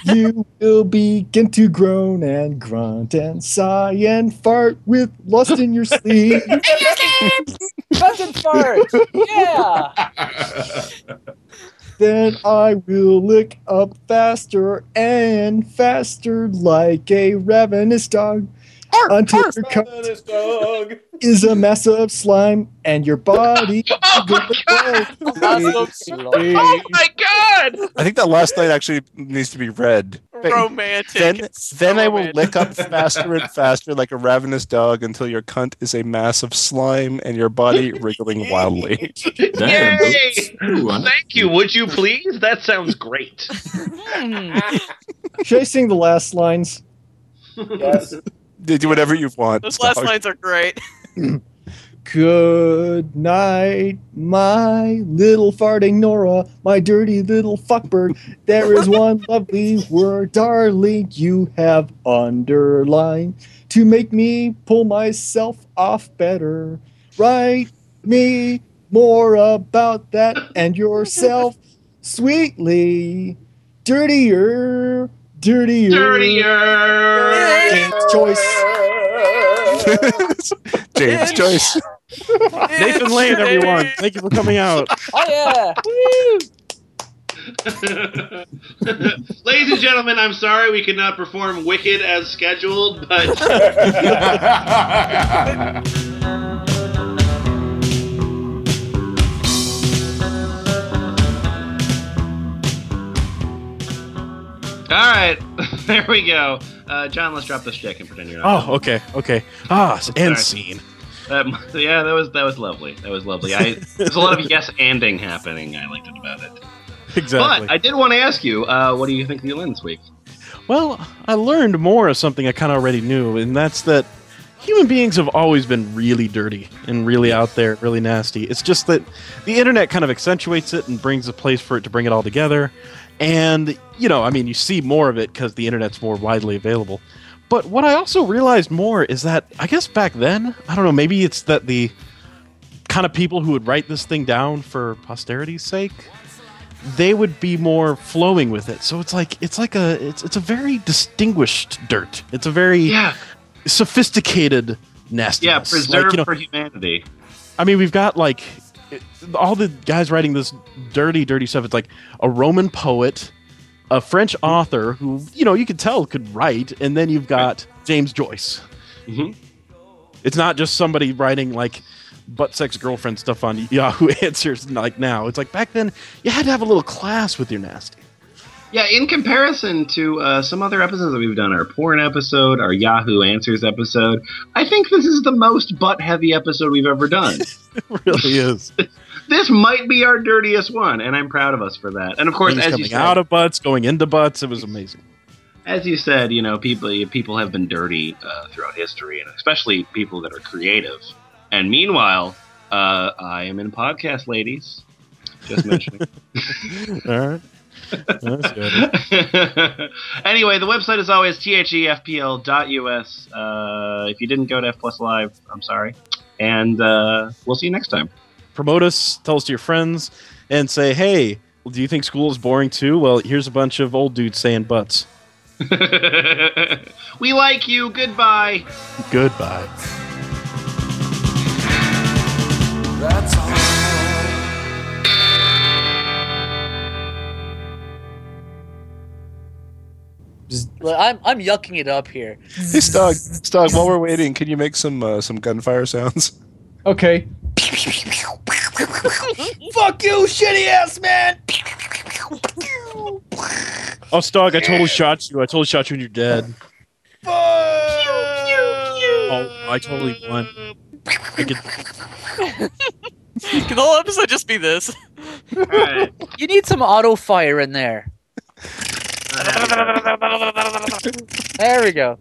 You will begin to groan and grunt and sigh and fart with lust in your [LAUGHS] sleep. Cousin fart. Yeah. then I will lick up faster and faster like a ravenous dog until your cunt dog. is a mass of slime and your body [LAUGHS] Oh my god! Oh my god! I think that last line actually needs to be read. Romantic. Then, It's so then I will lick up faster and faster like a ravenous dog until your cunt is a mass of slime and your body wriggling [LAUGHS] wildly. Damn. Yay! Ooh, Thank you. Would you please? That sounds great. [LAUGHS] Hmm. Should I sing the last lines? Yes. Do whatever you want. Those last dog. lines are great. [LAUGHS] Good night, my little farting Nora, my dirty little fuckbird. There is [LAUGHS] one lovely word, darling, you have underlined to make me pull myself off better. Write me more about that and yourself [LAUGHS] sweetly. Dirtier, dirtier. Dirtier. James Joyce. [LAUGHS] James Joyce. Nathan Lane, everyone. Thank you for coming out. [LAUGHS] Oh yeah. [LAUGHS] Ladies and gentlemen, I'm sorry we could not perform Wicked as scheduled, but all right, [LAUGHS] there we go. Uh, John, let's drop this stick and pretend you're not. Oh, okay, okay. Ah, end scene. That, [LAUGHS] yeah, that was that was lovely. That was lovely. I, there's a lot of [LAUGHS] yes anding happening. I liked it about it. Exactly. But I did want to ask you, uh, what do you think of the Lynn this week? Well, I learned more of something I kind of already knew, and that's that human beings have always been really dirty and really out there, really nasty. It's just that the internet kind of accentuates it and brings a place for it to bring it all together. And, you know, I mean, you see more of it because the internet's more widely available. But what I also realized more is that I guess back then, I don't know, maybe it's that the kind of people who would write this thing down for posterity's sake they would be more flowing with it. So it's like it's like a it's it's a very distinguished dirt. It's a very Yeah, sophisticated nastiness. yeah, Like, preserved you know, for humanity. I mean, we've got like it- all the guys writing this dirty, dirty stuff. It's like a Roman poet, a French author who you know you could tell could write, and then you've got James Joyce. Mhm. It's not just somebody writing like butt sex girlfriend stuff on Yahoo [LAUGHS] Answers like now. It's like back then you had to have a little class with your nasty. Yeah, in comparison to uh, some other episodes that we've done, our porn episode, our Yahoo Answers episode, I think this is the most butt heavy episode we've ever done. [LAUGHS] It really is. [LAUGHS] this might be our dirtiest one, and I'm proud of us for that. And of course, Things as you coming said, out of butts, going into butts. It was amazing. as you said, you know, people people have been dirty uh, throughout history, and especially people that are creative. And meanwhile, uh, I am in podcast, ladies. Just mentioning. [LAUGHS] All right. That's good. [LAUGHS] anyway, the website is always thefpl.us. Uh, if you didn't go to F Plus Live, I'm sorry. And uh, we'll see you next time. Promote us, tell us to your friends, and say, hey, do you think school is boring too? Well, here's a bunch of old dudes saying butts. [LAUGHS] we like you. Goodbye. Goodbye. That's all. I'm I'm yucking it up here. Hey, Stog, Stog, while we're waiting, can you make some uh, some gunfire sounds? Okay. [LAUGHS] Fuck you, shitty ass man. Oh, Stog, I totally shot you. I totally shot you and you're dead. Oh, I totally won. I get- Can the whole episode just be this? All right. You need some auto fire in there. There we go.